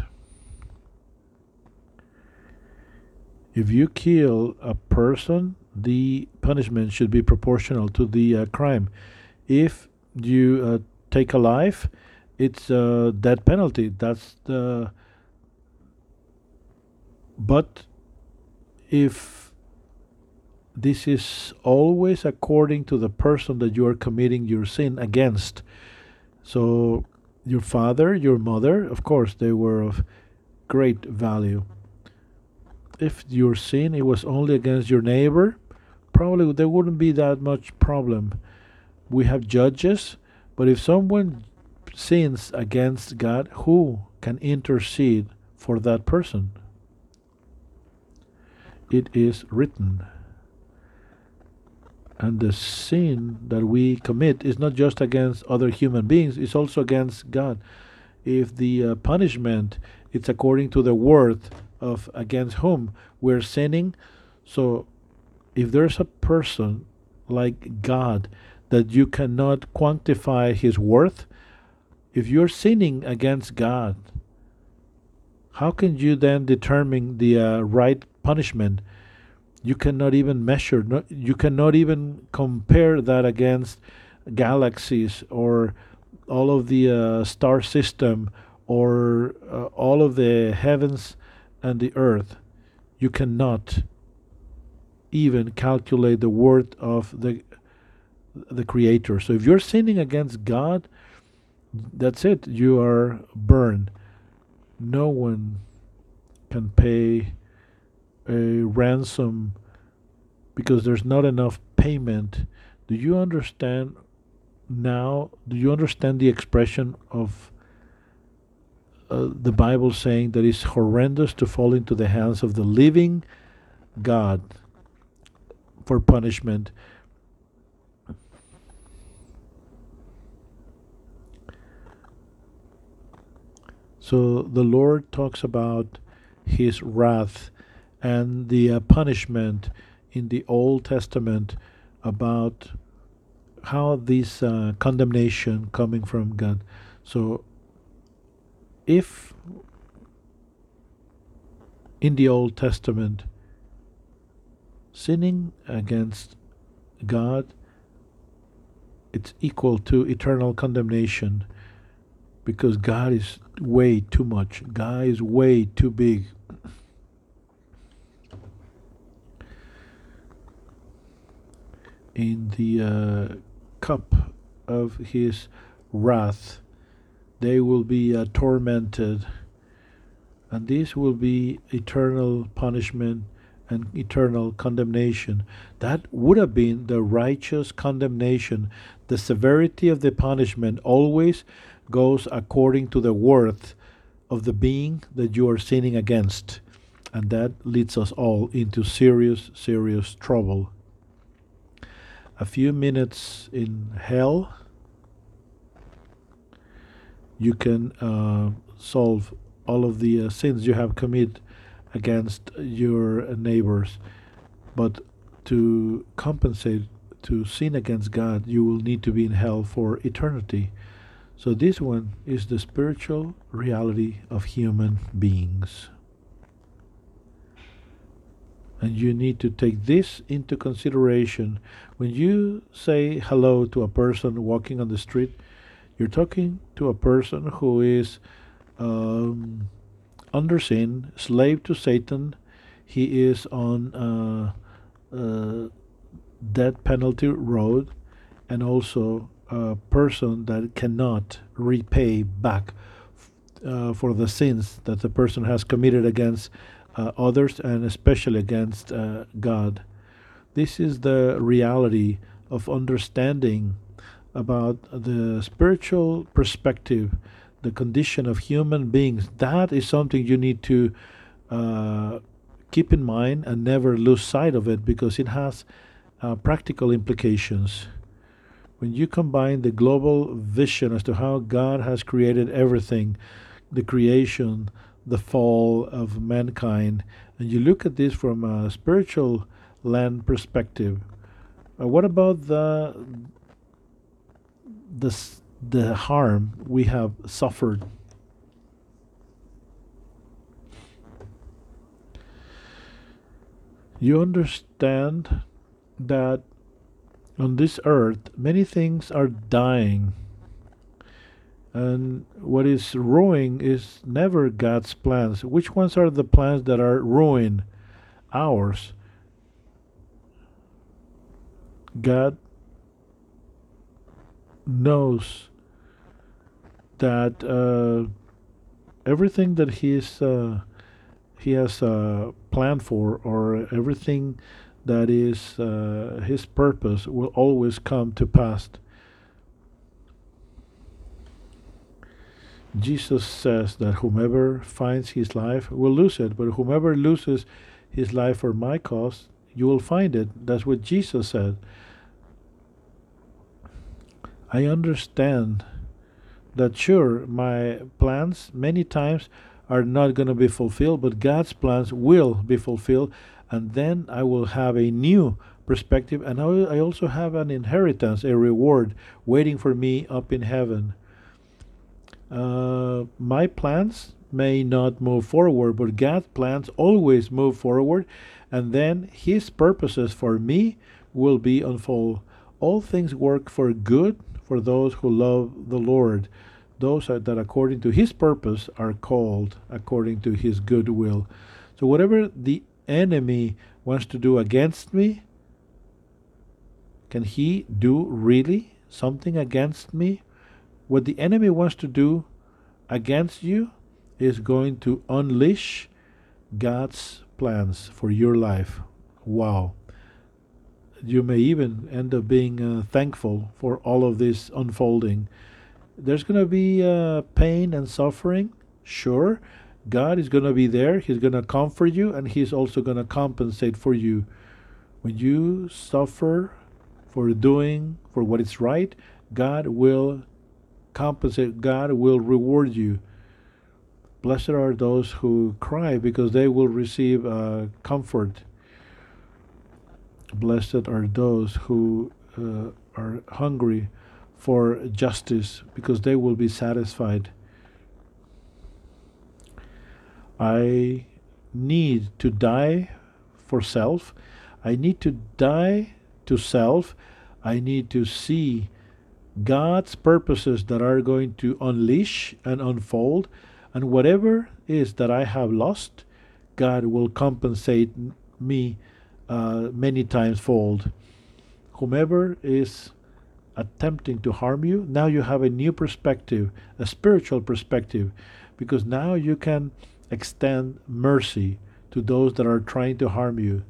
if you kill a person, the punishment should be proportional to the uh, crime. If you uh, take a life, it's a death penalty. That's the. But if this is always according to the person that you are committing your sin against, so your father, your mother, of course, they were of great value. If your sin it was only against your neighbor, probably there wouldn't be that much problem. We have judges, but if someone sins against God, who can intercede for that person? It is written. And the sin that we commit is not just against other human beings, it's also against God. If the uh, punishment it's according to the worth of against whom we're sinning, so if there's a person like God that you cannot quantify his worth, if you're sinning against God, how can you then determine the uh, right punishment? You cannot even measure, no, you cannot even compare that against galaxies or all of the uh, star system or uh, all of the heavens and the earth. You cannot even calculate the worth of the the creator. So if you're sinning against God, that's it. You are burned. No one can pay a ransom because there's not enough payment. Do you understand now? Do you understand the expression of uh, the Bible saying that it's horrendous to fall into the hands of the living God for punishment? So the Lord talks about his wrath and the uh, punishment in the Old Testament about how this uh, condemnation coming from God. So if in the Old Testament sinning against God it's equal to eternal condemnation because God is way too much. God is way too big. In the uh, cup of his wrath, they will be uh, tormented, and this will be eternal punishment and eternal condemnation. That would have been the righteous condemnation. The severity of the punishment always goes according to the worth of the being that you are sinning against. And that leads us all into serious, serious trouble. A few minutes in hell, you can uh, solve all of the uh, sins you have committed against your neighbors. But to compensate, to sin against God, you will need to be in hell for eternity. So, this one is the spiritual reality of human beings. And you need to take this into consideration. When you say hello to a person walking on the street, you're talking to a person who is um, under sin, slave to Satan. He is on a, a death penalty road and also a person that cannot repay back uh, for the sins that the person has committed against uh, others and especially against uh, God. This is the reality of understanding about the spiritual perspective, the condition of human beings. That is something you need to uh, keep in mind and never lose sight of it because it has uh, practical implications when you combine the global vision as to how God has created everything, the creation, the fall of mankind, and you look at this from a spiritual land perspective, uh, what about the the the harm we have suffered? You understand that on this earth, many things are dying. And what is ruining is never God's plans. Which ones are the plans that are ruining Ours. God knows that uh, everything that he's uh, he has uh, planned for, or everything that is uh, his purpose, will always come to pass. Jesus says that whomever finds his life will lose it, but whomever loses his life for my cause, you will find it. That's what Jesus said. I understand that sure, my plans many times are not going to be fulfilled, but God's plans will be fulfilled, and then I will have a new perspective, and I also have an inheritance, a reward waiting for me up in heaven. Uh, my plans may not move forward, but God's plans always move forward, and then His purposes for me will be unfold. All things work for good for those who love the Lord, those that according to his purpose are called according to his good will. So whatever the enemy wants to do against me, can he do really something against me? What the enemy wants to do against you is going to unleash God's plans for your life. Wow you may even end up being uh, thankful for all of this unfolding. There's going to be uh, pain and suffering, sure. God is going to be there. He's going to comfort you, and He's also going to compensate for you. When you suffer for doing for what is right, God will compensate. God will reward you. Blessed are those who cry because they will receive uh, comfort Blessed are those who uh, are hungry for justice because they will be satisfied. I need to die for self. I need to die to self. I need to see God's purposes that are going to unleash and unfold. And whatever is that I have lost, God will compensate me uh, many times fold. Whomever is attempting to harm you, now you have a new perspective, a spiritual perspective, because now you can extend mercy to those that are trying to harm you.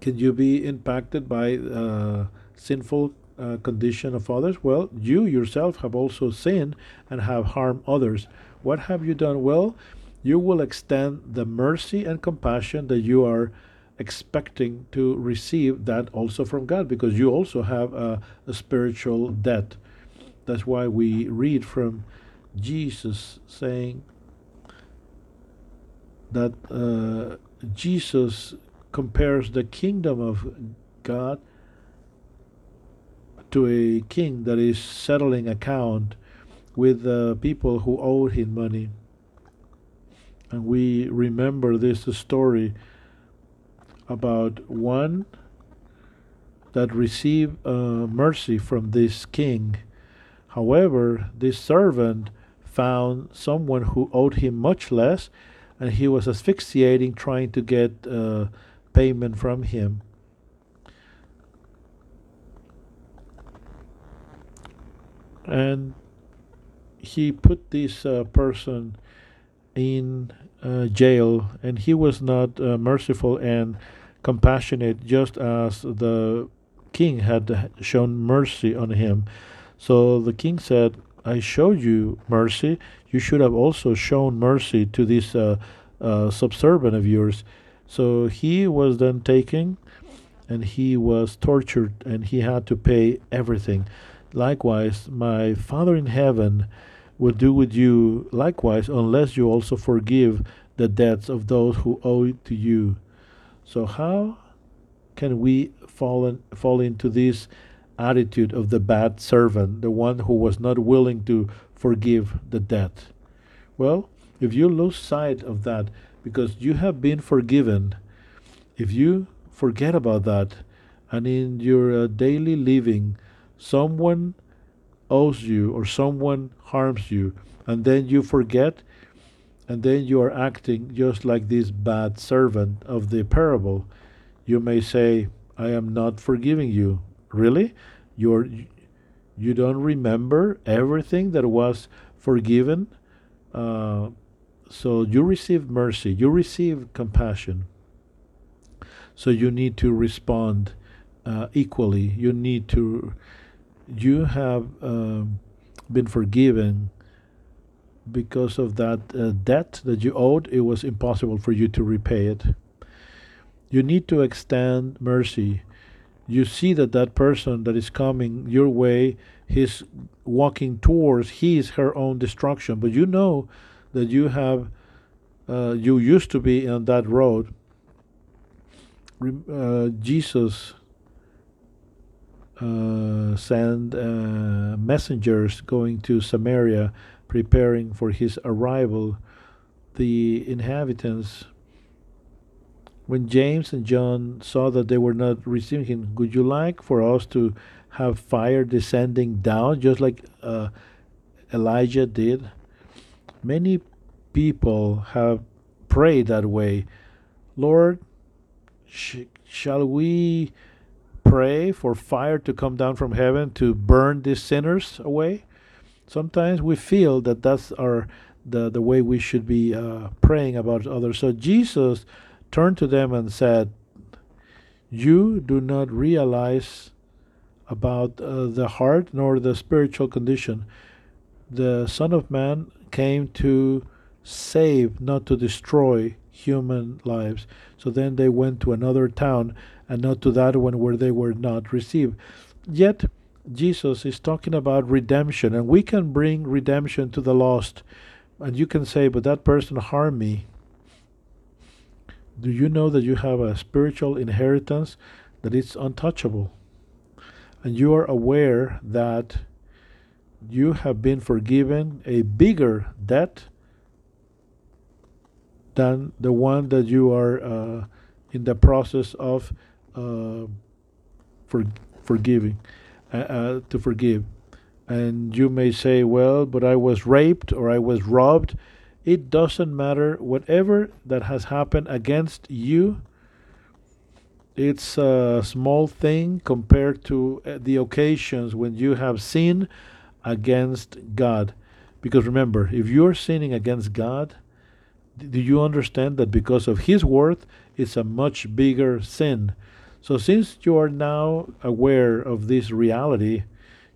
Can you be impacted by uh, sinful uh, condition of others? Well, you yourself have also sinned and have harmed others. What have you done? Well, you will extend the mercy and compassion that you are expecting to receive that also from God because you also have a, a spiritual debt. That's why we read from Jesus saying that uh, Jesus compares the kingdom of God to a king that is settling account with uh, people who owed him money. And we remember this story about one that received uh, mercy from this king. However, this servant found someone who owed him much less, and he was asphyxiating trying to get uh, payment from him. And he put this uh, person in uh, jail, and he was not uh, merciful and compassionate just as the king had shown mercy on him. So the king said, I showed you mercy. You should have also shown mercy to this uh, uh, subservient of yours. So he was then taken and he was tortured and he had to pay everything. Likewise, my Father in heaven will do with you likewise unless you also forgive the debts of those who owe it to you. So how can we fall in, fall into this attitude of the bad servant, the one who was not willing to forgive the debt? Well, if you lose sight of that because you have been forgiven, if you forget about that, and in your uh, daily living, someone owes you or someone harms you, and then you forget, and then you are acting just like this bad servant of the parable, you may say, I am not forgiving you. Really? You're you don't remember everything that was forgiven? Uh, so you receive mercy, you receive compassion. So you need to respond uh, equally. You need to, you have um, been forgiven because of that uh, debt that you owed. It was impossible for you to repay it. You need to extend mercy. You see that that person that is coming your way, he's walking towards his her own destruction, but you know that you have, uh, you used to be on that road. Uh, Jesus uh, sent uh, messengers going to Samaria, preparing for his arrival. The inhabitants, when James and John saw that they were not receiving him, would you like for us to have fire descending down, just like uh, Elijah did? Many people have prayed that way. Lord, sh- shall we pray for fire to come down from heaven to burn these sinners away? Sometimes we feel that that's our the, the way we should be uh, praying about others. So Jesus turned to them and said, You do not realize about uh, the heart nor the spiritual condition. The Son of Man came to save, not to destroy human lives. So then they went to another town and not to that one where they were not received. Yet, Jesus is talking about redemption, and we can bring redemption to the lost. And you can say, but that person harmed me. Do you know that you have a spiritual inheritance that is untouchable? And you are aware that you have been forgiven a bigger debt than the one that you are uh, in the process of uh, for, forgiving, uh, uh, to forgive. And you may say, well, but I was raped or I was robbed. It doesn't matter. Whatever that has happened against you, it's a small thing compared to uh, the occasions when you have sinned against God. Because remember, if you're sinning against God, do you understand that because of His worth, it's a much bigger sin? So, since you are now aware of this reality,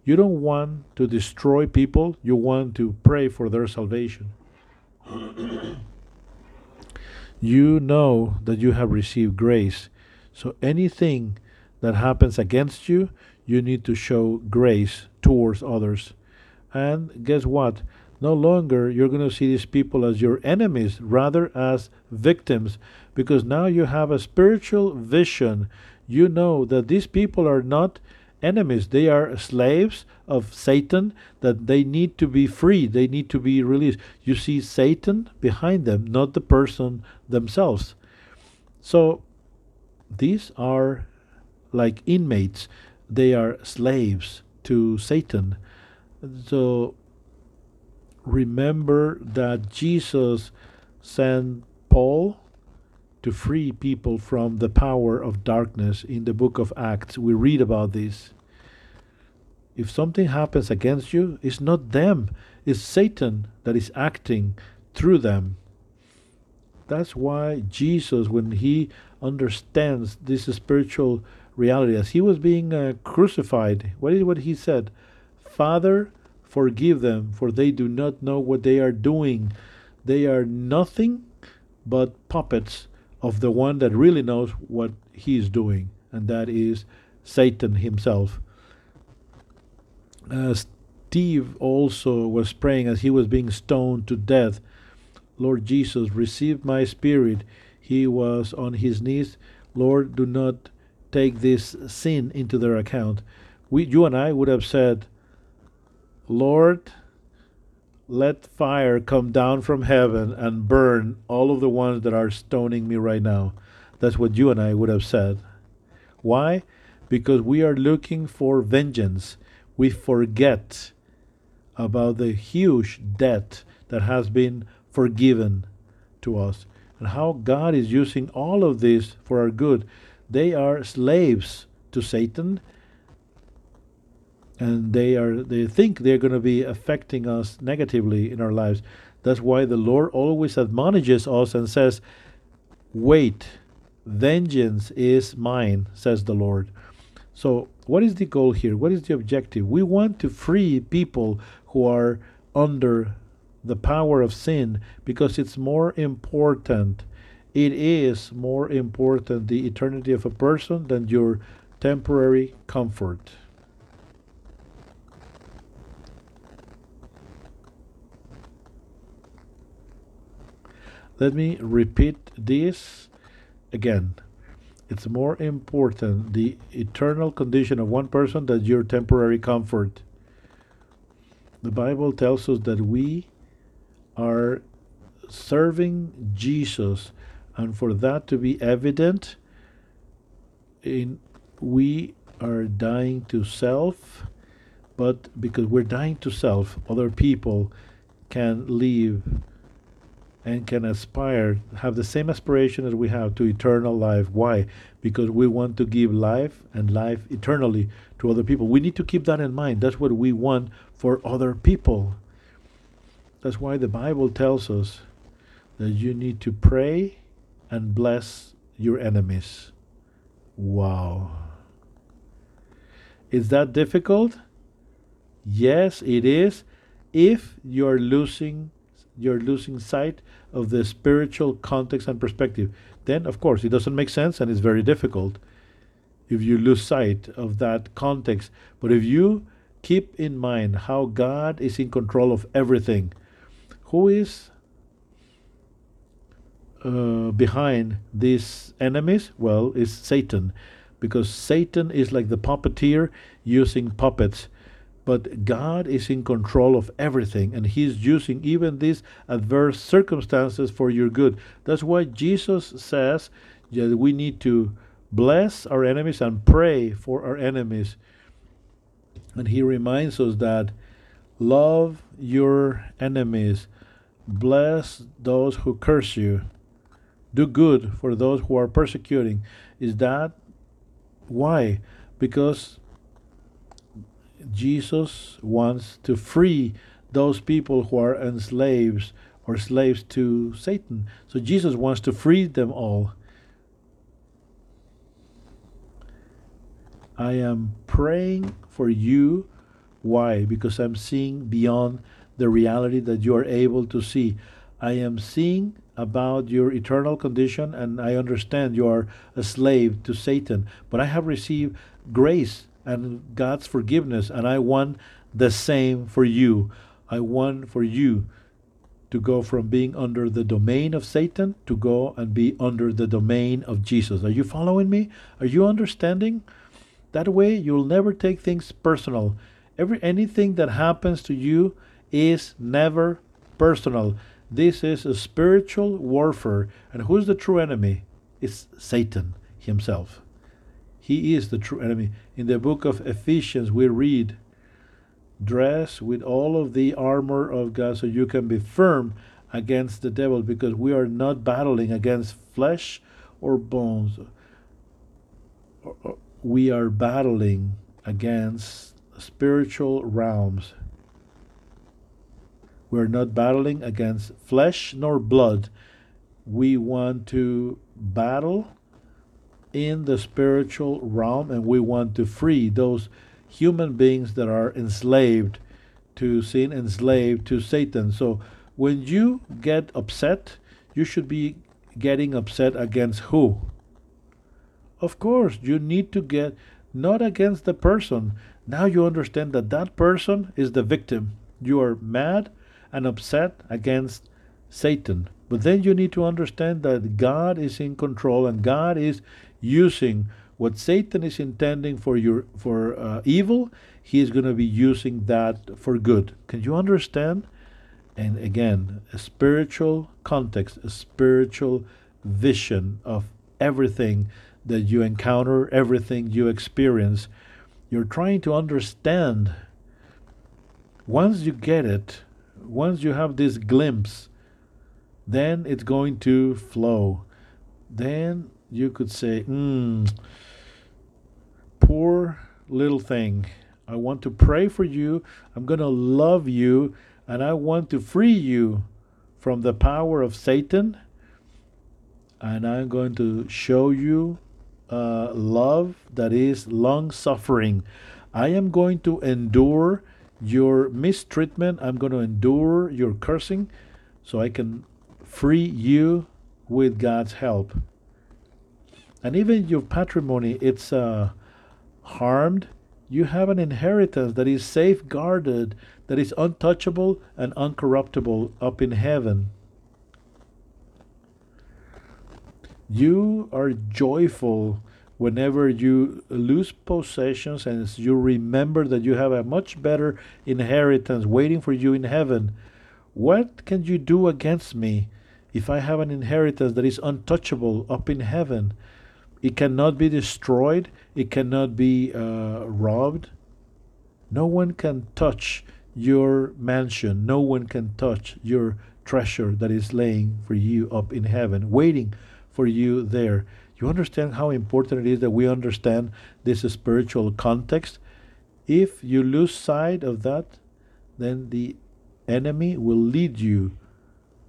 you don't want to destroy people, you want to pray for their salvation. you know that you have received grace. So, anything that happens against you, you need to show grace towards others. And guess what? No longer you're going to see these people as your enemies, rather as victims, because now you have a spiritual vision. You know that these people are not enemies, they are slaves of Satan, that they need to be free, they need to be released. You see Satan behind them, not the person themselves. So these are like inmates, they are slaves to Satan. So remember that Jesus sent Paul to free people from the power of darkness in the book of Acts. We read about this. If something happens against you, it's not them, it's Satan that is acting through them. That's why Jesus, when he understands this spiritual reality, as he was being uh, crucified, what is what he said? Father, Forgive them, for they do not know what they are doing. They are nothing but puppets of the one that really knows what he is doing, and that is Satan himself. Uh, Steve also was praying as he was being stoned to death. Lord Jesus, receive my spirit. He was on his knees. Lord, do not take this sin into their account. We, you and I would have said, Lord, let fire come down from heaven and burn all of the ones that are stoning me right now. That's what you and I would have said. Why? Because we are looking for vengeance. We forget about the huge debt that has been forgiven to us and how God is using all of this for our good. They are slaves to Satan and they are they think they're going to be affecting us negatively in our lives. That's why the Lord always admonishes us and says, "Wait, vengeance is mine," says the Lord. So, what is the goal here? What is the objective? We want to free people who are under the power of sin because it's more important. It is more important the eternity of a person than your temporary comfort. Let me repeat this again. It's more important the eternal condition of one person than your temporary comfort. The Bible tells us that we are serving Jesus, and for that to be evident, in we are dying to self, but because we're dying to self, other people can live and can aspire, have the same aspiration as we have to eternal life. Why? Because we want to give life and life eternally to other people. We need to keep that in mind. That's what we want for other people. That's why the Bible tells us that you need to pray and bless your enemies. Wow. Is that difficult? Yes, it is. If you're losing you're losing sight of the spiritual context and perspective. Then, of course, it doesn't make sense and it's very difficult if you lose sight of that context. But if you keep in mind how God is in control of everything, who is uh, behind these enemies? Well, it's Satan, because Satan is like the puppeteer using puppets but God is in control of everything, and He's using even these adverse circumstances for your good. That's why Jesus says that we need to bless our enemies and pray for our enemies. And He reminds us that love your enemies, bless those who curse you, do good for those who are persecuting. Is that why? Because Jesus wants to free those people who are enslaved or slaves to Satan. So Jesus wants to free them all. I am praying for you. Why? Because I'm seeing beyond the reality that you are able to see. I am seeing about your eternal condition and I understand you are a slave to Satan. But I have received grace and God's forgiveness. And I want the same for you. I want for you to go from being under the domain of Satan to go and be under the domain of Jesus. Are you following me? Are you understanding? That way you'll never take things personal. Every anything that happens to you is never personal. This is a spiritual warfare. And who's the true enemy? It's Satan himself. He is the true enemy. In the book of Ephesians, we read, Dress with all of the armor of God so you can be firm against the devil, because we are not battling against flesh or bones. We are battling against spiritual realms. We're not battling against flesh nor blood. We want to battle in the spiritual realm and we want to free those human beings that are enslaved to sin, enslaved to Satan. So when you get upset, you should be getting upset against who? Of course, you need to get not against the person. Now you understand that that person is the victim. You are mad and upset against Satan. But then you need to understand that God is in control and God is using what Satan is intending for your for uh, evil, he is going to be using that for good. Can you understand? And again, a spiritual context, a spiritual vision of everything that you encounter, everything you experience. You're trying to understand once you get it, once you have this glimpse, then it's going to flow. Then you could say, hmm, poor little thing. I want to pray for you. I'm going to love you. And I want to free you from the power of Satan. And I'm going to show you uh, love that is long suffering. I am going to endure your mistreatment. I'm going to endure your cursing so I can free you with God's help. And even your patrimony, it's uh, harmed. You have an inheritance that is safeguarded, that is untouchable and uncorruptible up in heaven. You are joyful whenever you lose possessions and you remember that you have a much better inheritance waiting for you in heaven. What can you do against me if I have an inheritance that is untouchable up in heaven? It cannot be destroyed, it cannot be uh, robbed. No one can touch your mansion, no one can touch your treasure that is laying for you up in heaven, waiting for you there. You understand how important it is that we understand this spiritual context? If you lose sight of that, then the enemy will lead you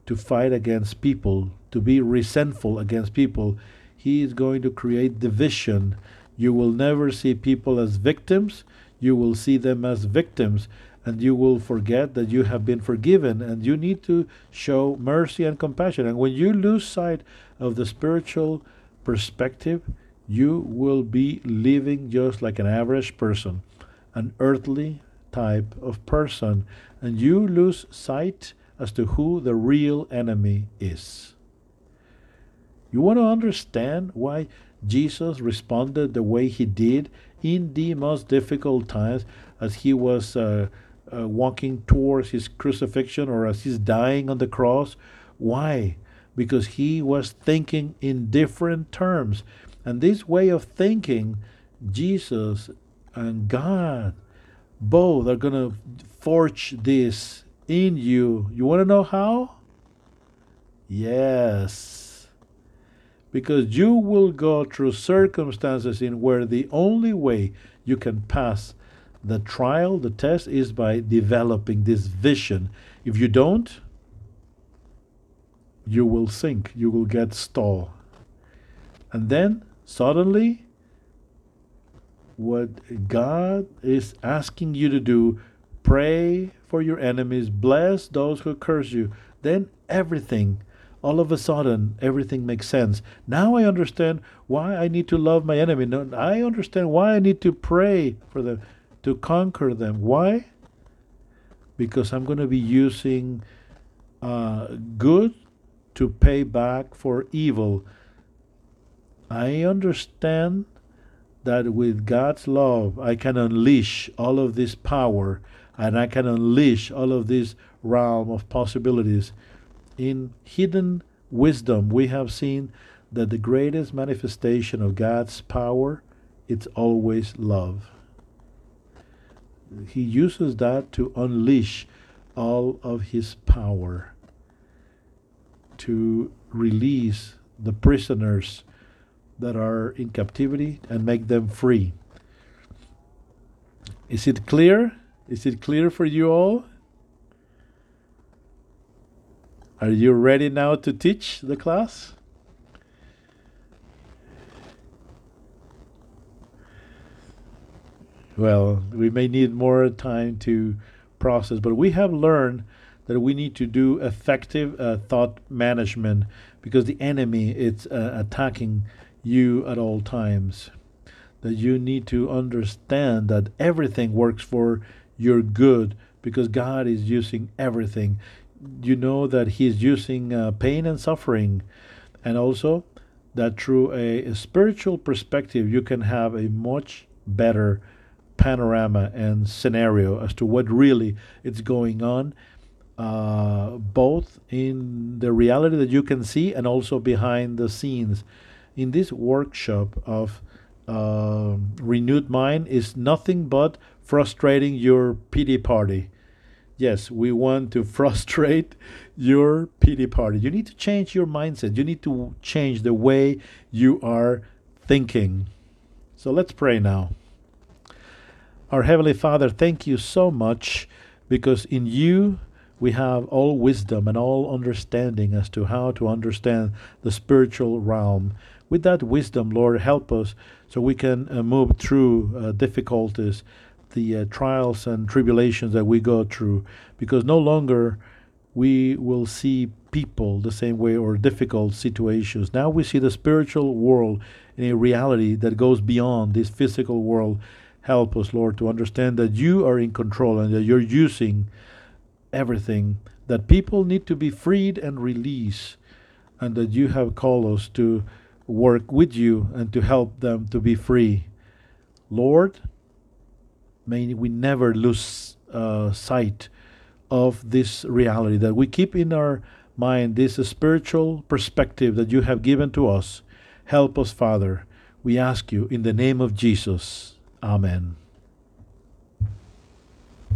to fight against people, to be resentful against people. He is going to create division. You will never see people as victims, you will see them as victims. And you will forget that you have been forgiven. And you need to show mercy and compassion. And when you lose sight of the spiritual perspective you will be living just like an average person an earthly type of person. And you lose sight as to who the real enemy is you want to understand why Jesus responded the way he did in the most difficult times as he was uh, uh, walking towards his crucifixion or as he's dying on the cross. Why? Because he was thinking in different terms. And this way of thinking, Jesus and God both are going to forge this in you. You want to know how? Yes. Because you will go through circumstances in where the only way you can pass the trial, the test is by developing this vision. If you don't, you will sink, you will get stalled. And then suddenly, what God is asking you to do, pray for your enemies, bless those who curse you, then everything, all of a sudden, everything makes sense. Now I understand why I need to love my enemy. I understand why I need to pray for them to conquer them. Why? Because I'm going to be using uh, good to pay back for evil. I understand that with God's love, I can unleash all of this power and I can unleash all of this realm of possibilities. In hidden wisdom, we have seen that the greatest manifestation of God's power it's always love he uses that to unleash all of his power to release the prisoners that are in captivity and make them free. Is it clear? Is it clear for you all? Are you ready now to teach the class? well, we may need more time to process, but we have learned that we need to do effective uh, thought management because the enemy is uh, attacking you at all times. That you need to understand that everything works for your good because God is using everything. You know that He is using uh, pain and suffering, and also that through a, a spiritual perspective, you can have a much better panorama and scenario as to what really is going on, uh, both in the reality that you can see and also behind the scenes. In this workshop of uh, renewed mind is nothing but frustrating your pity party. Yes, we want to frustrate your pity party. You need to change your mindset. You need to change the way you are thinking. So let's pray now. Our Heavenly Father, thank you so much because in you we have all wisdom and all understanding as to how to understand the spiritual realm. With that wisdom, Lord, help us so we can uh, move through uh, difficulties, the uh, trials and tribulations that we go through, because no longer we will see people the same way or difficult situations. Now we see the spiritual world in a reality that goes beyond this physical world. Help us, Lord, to understand that you are in control and that you're using everything, that people need to be freed and released, and that you have called us to work with you and to help them to be free. Lord, may we never lose uh, sight of this reality, that we keep in our mind this spiritual perspective that you have given to us. Help us, Father. We ask you in the name of Jesus. Amen.